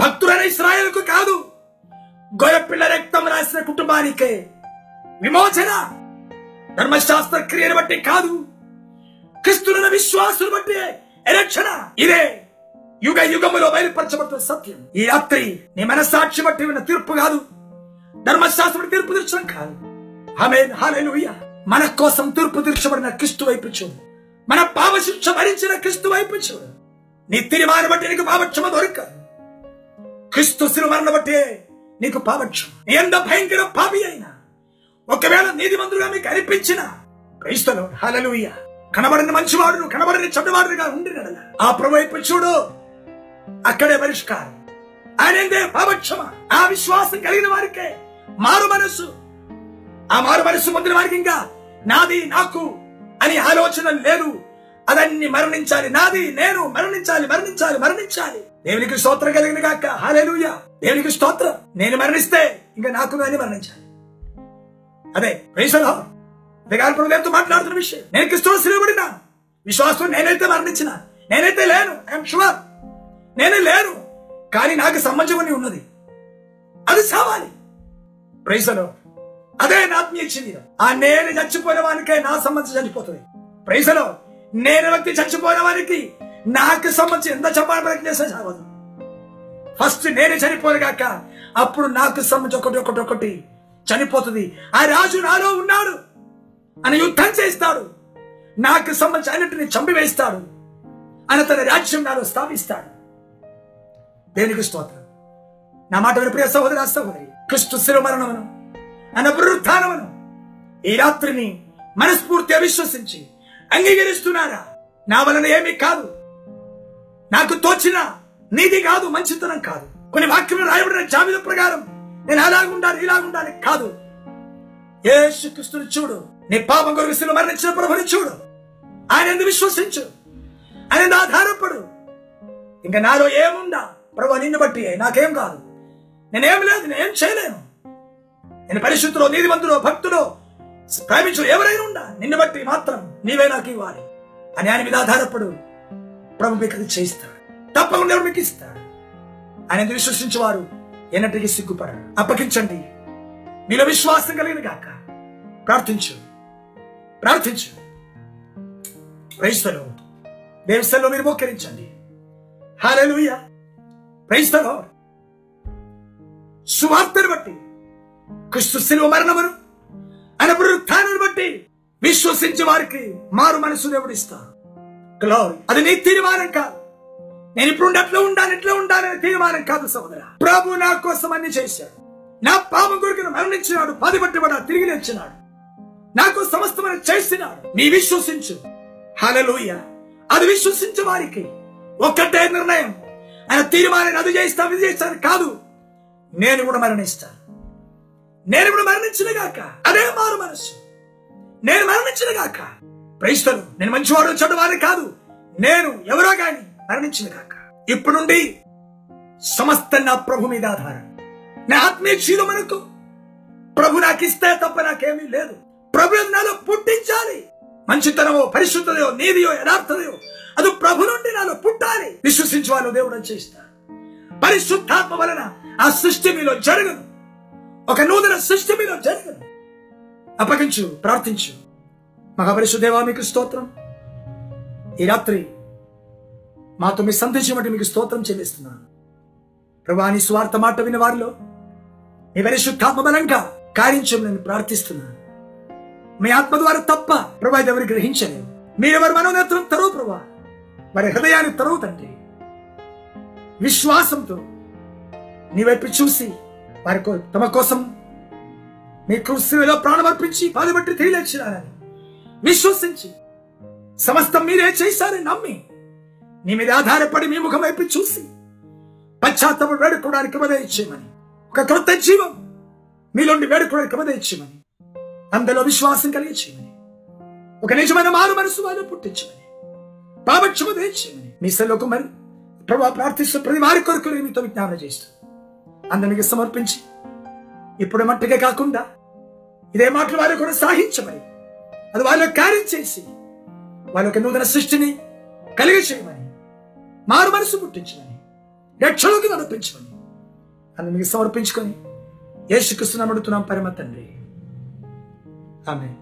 A: భక్తులైన ఇస్రాయల్కు కాదు గొర్రెపిల్ల రక్తం రాసిన కుటుంబానికే విమోచన. ధర్మశాస్త్ర క్రియను బట్టి కాదు క్రిస్తులను విశ్వాసులు బట్టి ఎరక్షణ ఇదే యుగ యుగములో బయలుపరచబడుతున్న సత్యం. ఈ రాత్రి నీ మనస్సాక్షి బట్టి ఉన్న తీర్పు కాదు ధర్మశాస్త్రం తీర్పు తీర్చడం కాదు. ఆమె హాలేలుయ. మన కోసం తూర్పు తీర్చబడిన క్రిస్తు వైపు చూడు. మన పాప శిక్ష భరించిన క్రిస్తు వైపు చూడు. నీ తిరి బట్టి నీకు పాపక్షమ దొరక. క్రిస్తు సిరుమరణ బట్టి నీకు పాపక్షమ. నీ ఎంత భయంకర పాపి అయినా ఒకవేళ నీతి మంత్రుగా మీకు అనిపించిన క్రైస్తలు హలలుయ కనబడిన మంచివాడును కనబడిన చెడ్డవాడుగా ఉండినడల. ఆ ప్రభు వైపు చూడు అక్కడే పరిష్కారం. ఆయనందే పాపక్షమ. ఆ విశ్వాసం కలిగిన వారికే మారు మనసు ఆ మారు మనస్సు పొందిన వారికి ఇంకా నాది నాకు అని ఆలోచన లేదు. అదన్ని మరణించాలి. నాది నేను మరణించాలి మరణించాలి మరణించాలి. దేవునికి స్తోత్రం కలిగిన కాక హాలేలుయ దేవునికి స్తోత్రం. నేను మరణిస్తే ఇంకా నాకు కానీ మరణించాలి. అదే ప్రైసలో దిగాలి ప్రభుత్వంతో మాట్లాడుతున్న విషయం. నేను క్రిస్తువు శ్రీపడినా విశ్వాసం నేనైతే మరణించిన. నేనైతే లేను. ఐఎమ్ షూర్ నేనే లేను. కానీ నాకు సంబంధమని ఉన్నది. అది సావాలి. ప్రైసలో అదే నా ఆత్మీయ శరీరం ఆ నేను చచ్చిపోయిన వానికే నా సంబంధించి చనిపోతుంది. ప్రైసలో నేను వ్యక్తి చచ్చిపోయిన వారికి నాకు సంబంధించి ఎంత చెప్పాలని ప్రయత్నం చేస్తే చావదు ఫస్ట్ నేను చనిపోయాక అప్పుడు నాకు సంబంధించి ఒకటి ఒకటి ఒకటి చనిపోతుంది. ఆ రాజు నాలో ఉన్నాడు. అని యుద్ధం చేస్తాడు నాకు సంబంధించి అన్నిటిని చంపివేస్తాడు అని తన రాజ్యం నాలో స్థాపిస్తాడు. దేనికి స్తోత్రం? నా మాట విని ప్రియ సహోదర సహోదరి క్రిస్తు శిరమరణమును అన్న పునరుత్థానమును ఈ రాత్రిని మనస్ఫూర్తిగా విశ్వసించి అంగీకరిస్తున్నారా? నా వలన ఏమీ కాదు. నాకు తోచిన నీది కాదు మంచితనం కాదు. కొన్ని వాక్యంలో రాయబడిన జాబితా ప్రకారం నేను అలాగుండాలి ఇలాగుండాలి కాదు. యేసుక్రీస్తుని చూడు. నీ పాపం కొరకు శిలు మరణించిన ప్రభుని చూడు. ఆయన ఎందుకు విశ్వసించు. ఆయన ఆధారపడు. ఇంకా నాలో ఏముందా? ప్రభు నిన్ను బట్టి నాకేం కాదు. నేనేం లేదు నేనేం చేయలేను. నేను పరిశుద్ధులో నీతివంతులో భక్తులో ప్రేమించు ఎవరైనా ఉండా నిన్ను బట్టి మాత్రం నీవే నాకు ఇవ్వాలి. అని ఆయన మీద ఆధారపడు ప్రభు మీకు అది చేయిస్తాడు. తప్పకుండా మీకు ఇస్తాడు. ఆయన ఎందు విశ్వసించేవారు? ఎన్నటికీ సిగ్గుపడరు. అప్పగించండి. మీలో విశ్వాసం కలిగిన కాక ప్రార్థించు. ప్రార్థించు. క్రైస్తలో దేవస్థలో మీరు మోకరించండి. హాలూయ ప్రైస్తలో సువార్తను బట్టి క్రిస్తు శిలువ మరణమును ఆయన పునరుత్థానాన్ని బట్టి విశ్వసించే వారికి మారు మనసు దేవుడు ఇస్తారు అది నీ తీర్మానం కాదు. నేను ఇప్పుడు ఎట్లా ఉండాలి ఎట్లా ఉండాలని తీర్మానం కాదు సోదర ప్రభు నా కోసం అన్ని చేశాడు. నా పాప కొరకు మరణించినాడు పది పట్టుబడ తిరిగి లేచినాడు. నాకు సమస్తమైన చేసినాడు. నీ విశ్వసించు. హలలుయ అది విశ్వసించే వారికి ఒక్కటే నిర్ణయం. ఆయన తీర్మానాన్ని అది చేస్తా ఇది చేస్తాను కాదు. నేను కూడా మరణిస్తాను. నేను ఇప్పుడు మరణించినగాక అదే మారు మనస్సు నేను మరణించిన గాక. ప్రైస్తలు నేను మంచివాడు చెడ్డవాడు కాదు. నేను ఎవరో గాని మరణించిన గాక. ఇప్పుడు నుండి సమస్త నా ప్రభు మీద ఆధారం నా ఆత్మీయ క్షీణం మనకు ప్రభు నాకు ఇస్తే తప్ప నాకేమీ లేదు. ప్రభు నాలో పుట్టించాలి. మంచితనమో పరిశుద్ధతయో నీదియో యథార్థతయో అది ప్రభు నుండి నాలో పుట్టాలి. విశ్వసించు వాళ్ళు దేవుడు చేస్తా పరిశుద్ధాత్మ వలన ఆ సృష్టి మీలో జరగదు ఒక నూతన సృష్టి మీద జరిగిన అప్పగించు ప్రార్థించు. మహాపరిశుదేవా మీకు స్తోత్రం. ఈ రాత్రి మాతో మీ సందేశం మీకు స్తోత్రం చెల్లిస్తున్నాను. ప్రభా నీ స్వార్థ మాట విన్న వారిలో మీ పరిశుద్ధాత్మ బలంగా కార్యించం నేను ప్రార్థిస్తున్నాను. మీ ఆత్మ ద్వారా తప్ప ప్రభా ఇది ఎవరు గ్రహించలేదు. మీరెవరు మనోనేత్రం తరువు ప్రభా. వారి హృదయాన్ని తరువు తండ్రి. విశ్వాసంతో నీ వైపు చూసి వారి తమ కోసం మీ కృషిలో ప్రాణమర్పించి బాధపట్టి తెలియచ్చినారని విశ్వసించి సమస్తం మీరే చేశారని నమ్మి నీ మీద ఆధారపడి మీ ముఖం వైపు చూసి పశ్చాత్తపం వేడుకోవడానికి కృపద ఇచ్చేయమని. ఒక క్రొత్త జీవం మీలోండి వేడుకోవడానికి కృపద ఇచ్చేయమని. అందులో విశ్వాసం కలిగి చేయమని ఒక నిజమైన మారు మనసు వారిని పుట్టించమని. పాపక్షమ తెచ్చేయమని మీ సెలవుకు మరి ప్రభావ ప్రార్థిస్తూ ప్రతి వారి కొరకు మీతో విజ్ఞాపన చేస్తూ అందరికి సమర్పించి ఇప్పుడు మట్టుగా కాకుండా ఇదే మాటలు వారు కూడా సాహించమని అది వాళ్ళ కార్యం చేసి వాళ్ళ ఒక నూతన సృష్టిని కలిగి చేయమని మారు మనసు పుట్టించమని రక్షలోకి నడిపించమని అందుకు సమర్పించుకొని యేసుక్రీస్తు నమ్ముడుతున్నాం పరమ తండ్రి. ఆమె